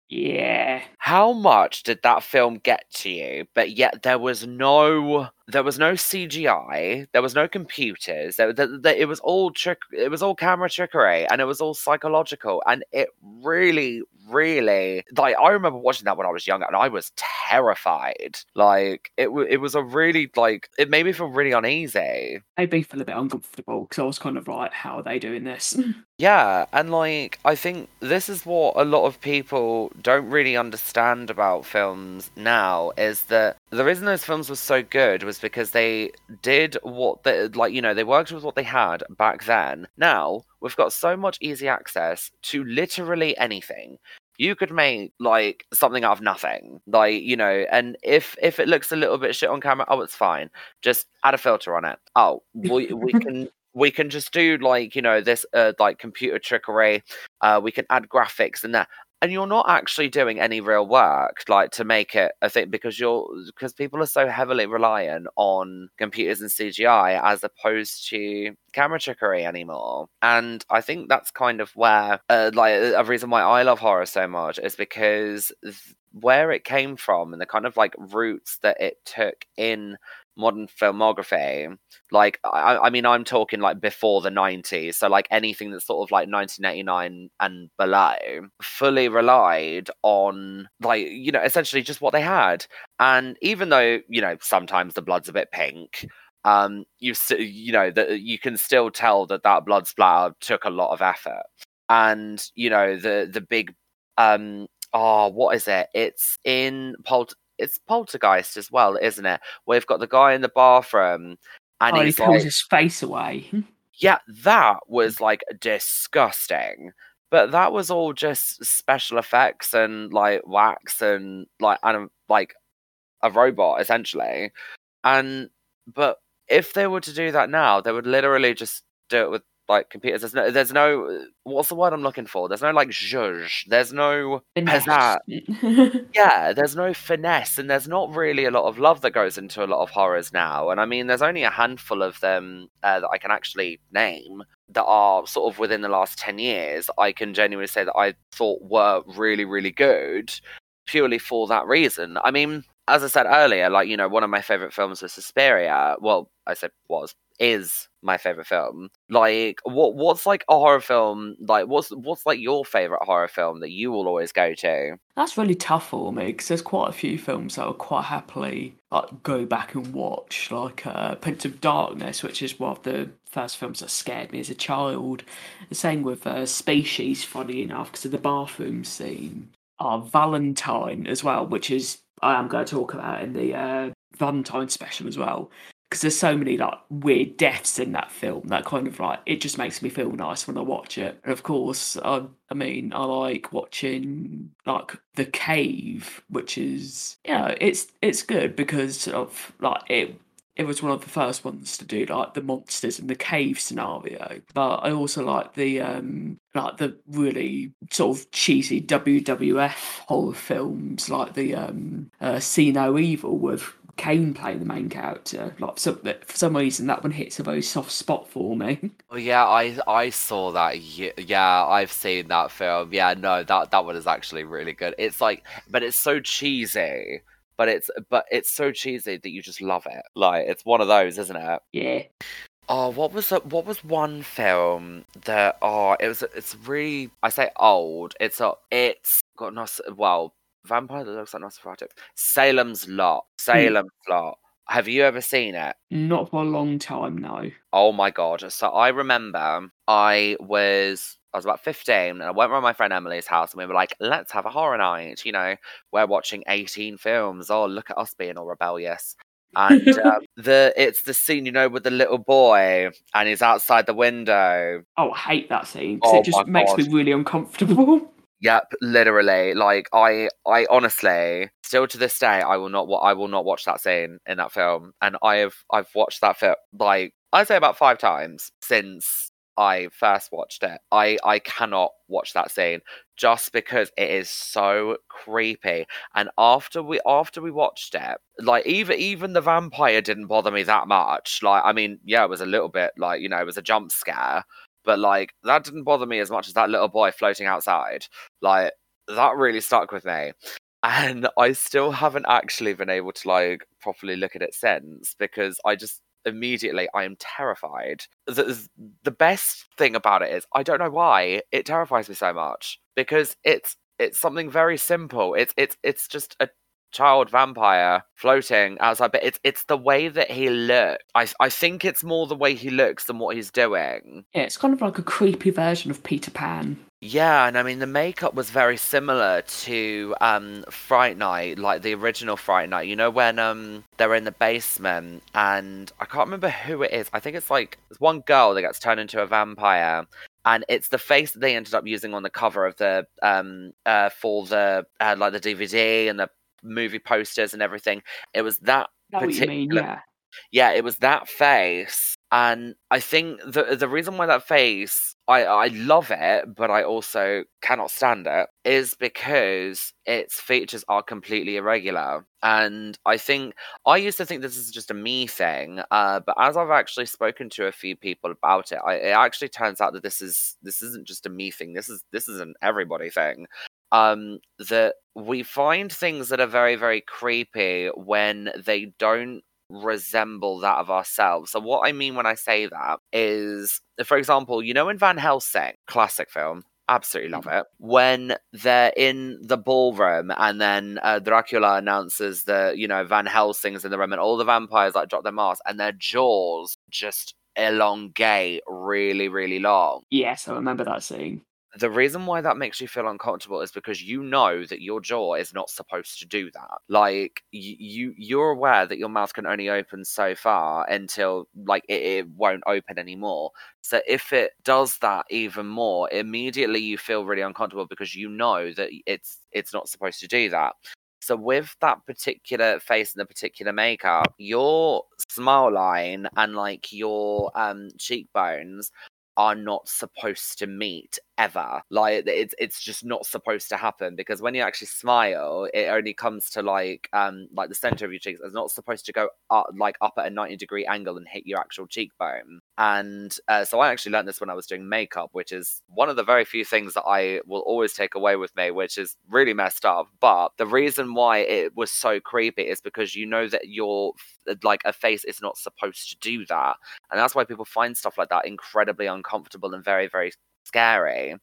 Yeah. How much did that film get to you? But yet there was no there was no CGI, there was no computers. There, there, there, it was all trick it was all camera trickery and it was all psychological and it really really like I remember watching that when I was younger and I was terrified. Like it w- it was a really like it made me feel really uneasy. Made me feel a bit uncomfortable because I was kind of like, how are they doing this? Yeah, and like I think this is what a lot of people don't really understand about films now is that the reason those films were so good was because they did what they like, you know, they worked with what they had back then. Now, we've got so much easy access to literally anything. You could make like something out of nothing like you know and if if it looks a little bit shit on camera oh it's fine. Just add a filter on it. Oh we, we can we can just do like you know this uh, like computer trickery uh, we can add graphics and that and you're not actually doing any real work like to make it a thing because you're because people are so heavily reliant on computers and cgi as opposed to camera trickery anymore. And i think that's kind of where uh, like a reason why i love horror so much is because th- where it came from and the kind of like roots that it took in modern filmography, like I, I mean, I'm talking like before the 90s, so like anything that's sort of like 1989 and below, fully relied on like you know essentially just what they had. And even though you know sometimes the blood's a bit pink, um, you you know that you can still tell that that blood splatter took a lot of effort. And you know the the big um oh what is it? It's in Polt it's Poltergeist as well, isn't it? We've got the guy in the bathroom and oh, he pulls like, his face away. Hmm. yeah, that was like disgusting. But that was all just special effects and like wax and like and like a robot essentially. And but if they were to do that now, they would literally just do it with like computers. There's no, there's no, what's the word I'm looking for? There's no like zhuzh. There's no pizzazz. Yeah, there's no finesse, and there's not really a lot of love that goes into a lot of horrors now. And I mean, there's only a handful of them uh, that I can actually name that are sort of within the last 10 years. I can genuinely say that I thought were really, really good purely for that reason. I mean, as I said earlier, like, you know, one of my favorite films was Suspiria. Well, I said was, is my favorite film. Like, what what's like a horror film? Like, what's what's like your favorite horror film that you will always go to? That's really tough for me because there's quite a few films that I quite happily like go back and watch, like uh, Prince of Darkness, which is one of the first films that scared me as a child. The same with uh, Species, funny enough, because of the bathroom scene. Oh, Valentine as well, which is I am going to talk about in the uh, Valentine special as well because there's so many like weird deaths in that film that kind of like it just makes me feel nice when I watch it. And of course, I, I mean, I like watching like The Cave, which is you know it's it's good because of like it. It was one of the first ones to do like the monsters in the cave scenario, but I also like the um like the really sort of cheesy WWF horror films, like the um uh, See No Evil with Kane playing the main character. Like for some reason, that one hits a very soft spot for me. Oh yeah, I I saw that. Yeah, I've seen that film. Yeah, no, that that one is actually really good. It's like, but it's so cheesy. But it's but it's so cheesy that you just love it. Like it's one of those, isn't it? Yeah. Oh, what was it? What was one film that? Oh, it was. It's really. I say old. It's a. It's got no. Well, Vampire that looks like Nosferatu. Salem's Lot. Salem's Lot. Have you ever seen it? Not for a long time, no. Oh my god. So I remember I was I was about 15 and I went around my friend Emily's house and we were like, let's have a horror night. You know, we're watching 18 films. Oh, look at us being all rebellious. And um, the it's the scene, you know, with the little boy and he's outside the window. Oh, I hate that scene because Oh it just makes me really uncomfortable. Yep, literally. Like I, I honestly, still to this day, I will not. wa- I will not watch that scene in that film. And I have, I've watched that film like I'd say about five times since I first watched it. I, I cannot watch that scene just because it is so creepy. And after we, after we watched it, like even, even the vampire didn't bother me that much. Like, I mean, yeah, it was a little bit like you know, it was a jump scare but like that didn't bother me as much as that little boy floating outside. Like that really stuck with me. And I still haven't actually been able to like properly look at it since because I just immediately I am terrified. The, the best thing about it is I don't know why it terrifies me so much because it's it's something very simple. It's it's it's just a child vampire floating outside but it's it's the way that he looks I, I think it's more the way he looks than what he's doing Yeah, it's kind of like a creepy version of Peter Pan. yeah, and I mean the makeup was very similar to um Fright Night, like the original Fright Night. You know when um they're in the basement and I can't remember who it is. I think it's like there's one girl that gets turned into a vampire. And it's the face that they ended up using on the cover of the um uh for the uh, like the DVD and the movie posters and everything. It was that what you mean? particular Yeah. yeah, it was that face, and I think the the reason why that face I I love it, but I also cannot stand it is because its features are completely irregular, and I think I used to think this is just a me thing, uh, but as I've actually spoken to a few people about it, I, it actually turns out that this is this isn't just a me thing. This is this is an everybody thing um that we find things that are very very creepy when they don't resemble that of ourselves. So, what I mean when I say that is, for example, you know, in Van Helsing, classic film, absolutely love it. When they're in the ballroom and then uh, Dracula announces that, you know, Van Helsing's in the room and all the vampires like drop their masks and their jaws just elongate really, really long. Yes, I remember that scene the reason why that makes you feel uncomfortable is because you know that your jaw is not supposed to do that. Like you you're aware that your mouth can only open so far until like it, it won't open anymore. So if it does that even more immediately you feel really uncomfortable because you know that it's it's not supposed to do that. So with that particular face and the particular makeup, your smile line and like your um cheekbones are not supposed to meet ever. Like it's it's just not supposed to happen because when you actually smile, it only comes to like um like the center of your cheeks. It's not supposed to go up like up at a ninety degree angle and hit your actual cheekbone. And uh, so I actually learned this when I was doing makeup, which is one of the very few things that I will always take away with me, which is really messed up. But the reason why it was so creepy is because you know that your like a face is not supposed to do that, and that's why people find stuff like that incredibly uncomfortable and very very scary.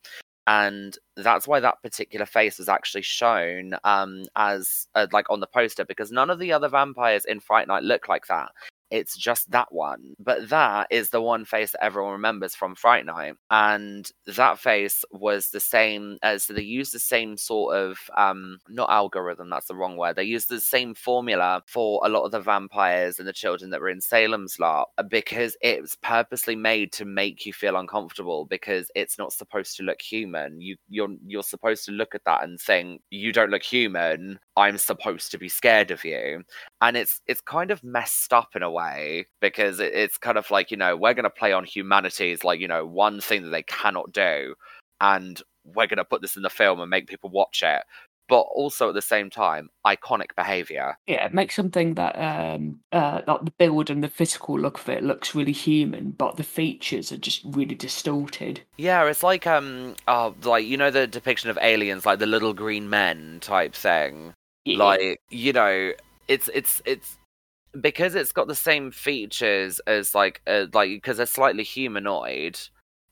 And that's why that particular face was actually shown um, as uh, like on the poster because none of the other vampires in Fright Night look like that it's just that one. But that is the one face that everyone remembers from Fright Night. And that face was the same as they used the same sort of um not algorithm, that's the wrong word. They used the same formula for a lot of the vampires and the children that were in Salem's Lot because it was purposely made to make you feel uncomfortable because it's not supposed to look human. You you're you're supposed to look at that and think, you don't look human, I'm supposed to be scared of you. And it's it's kind of messed up in a way way because it, it's kind of like you know we're going to play on humanity's like you know one thing that they cannot do and we're going to put this in the film and make people watch it but also at the same time iconic behavior. Yeah it makes something that um uh like the build and the physical look of it looks really human but the features are just really distorted. Yeah it's like um oh like you know the depiction of aliens like the little green men type thing? Yeah. like you know it's it's it's because it's got the same features as like uh, like because they're slightly humanoid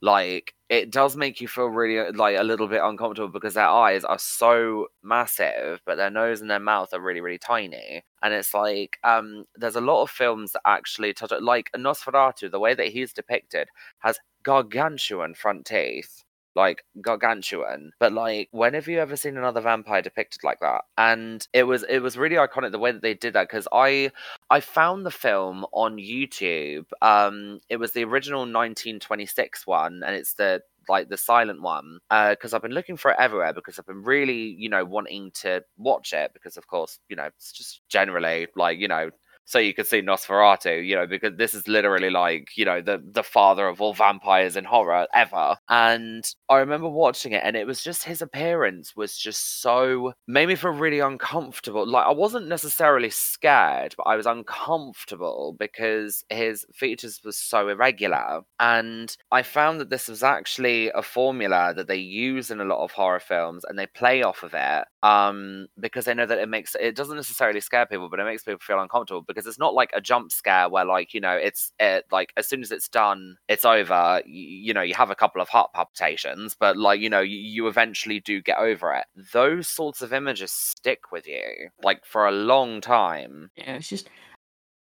like it does make you feel really uh, like a little bit uncomfortable because their eyes are so massive but their nose and their mouth are really really tiny. And it's like um there's a lot of films that actually touch like nosferatu the way that he's depicted has gargantuan front teeth like gargantuan. But like, when have you ever seen another vampire depicted like that? And it was it was really iconic the way that they did that because I I found the film on YouTube. Um, it was the original 1926 one, and it's the like the silent one because uh, I've been looking for it everywhere because I've been really you know wanting to watch it because of course you know it's just generally like you know so you could see Nosferatu, you know, because this is literally like, you know, the the father of all vampires in horror ever. And I remember watching it and it was just his appearance was just so made me feel really uncomfortable. Like I wasn't necessarily scared, but I was uncomfortable because his features were so irregular. And I found that this was actually a formula that they use in a lot of horror films and they play off of it. Um, because they know that it makes it doesn't necessarily scare people, but it makes people feel uncomfortable because it's not like a jump scare where like you know it's it, like as soon as it's done it's over you, you, know you have a couple of heart palpitations but like you know you, you eventually do get over it. Those sorts of images stick with you like for a long time. Yeah it's just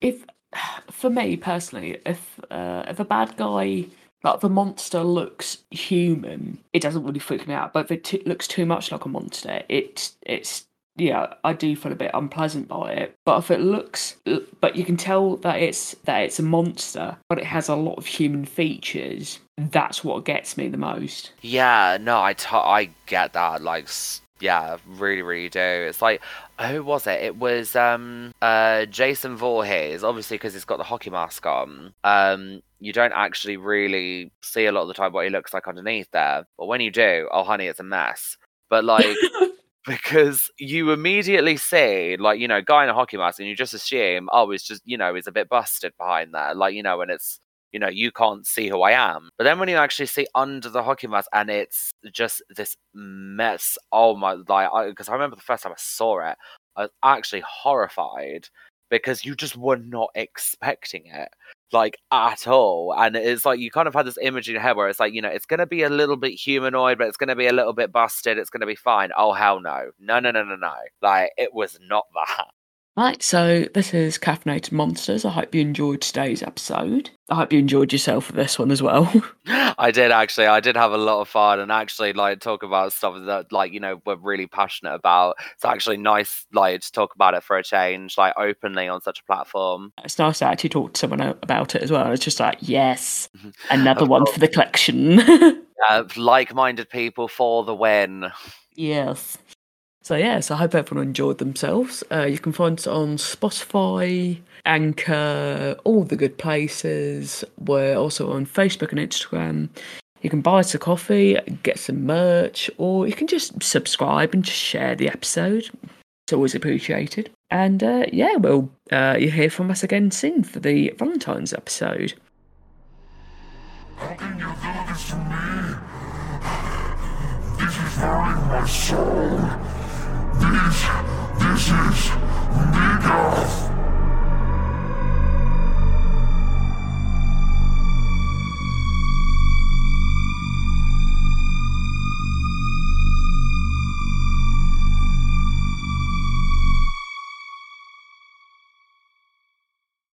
if for me personally if uh, if a bad guy like the monster looks human, it doesn't really freak me out. But if it t- looks too much like a monster, it it's yeah, I do feel a bit unpleasant by it. But if it looks, but you can tell that it's that it's a monster, but it has a lot of human features. That's what gets me the most. Yeah, no, I, t- I get that. Like, yeah, really, really do. It's like, who was it? It was um uh Jason Voorhees, obviously because he's got the hockey mask on. Um, you don't actually really see a lot of the time what he looks like underneath there, but when you do, oh honey, it's a mess. But like. because you immediately see like you know guy in a hockey mask and you just assume oh it's just you know he's a bit busted behind there like you know and it's you know you can't see who i am but then when you actually see under the hockey mask and it's just this mess oh my like because I, I remember the first time i saw it i was actually horrified because you just were not expecting it like at all. And it's like you kind of had this image in your head where it's like, you know, it's going to be a little bit humanoid, but it's going to be a little bit busted. It's going to be fine. Oh, hell no. No, no, no, no, no. Like it was not that. Right, so this is Caffeinated Monsters. I hope you enjoyed today's episode. I hope you enjoyed yourself for this one as well. I did actually. I did have a lot of fun and actually like talk about stuff that like you know we're really passionate about. It's actually nice like to talk about it for a change, like openly on such a platform. It's nice to actually talk to someone about it as well. It's just like yes, another one for the collection. uh, like-minded people for the win. Yes. So yes, I hope everyone enjoyed themselves. Uh, you can find us on Spotify, Anchor, all the good places. We're also on Facebook and Instagram. You can buy us a coffee, get some merch, or you can just subscribe and just share the episode. It's always appreciated. And uh, yeah, we'll uh, you hear from us again soon for the Valentine's episode. To me? This is my soul. This, this is nigga.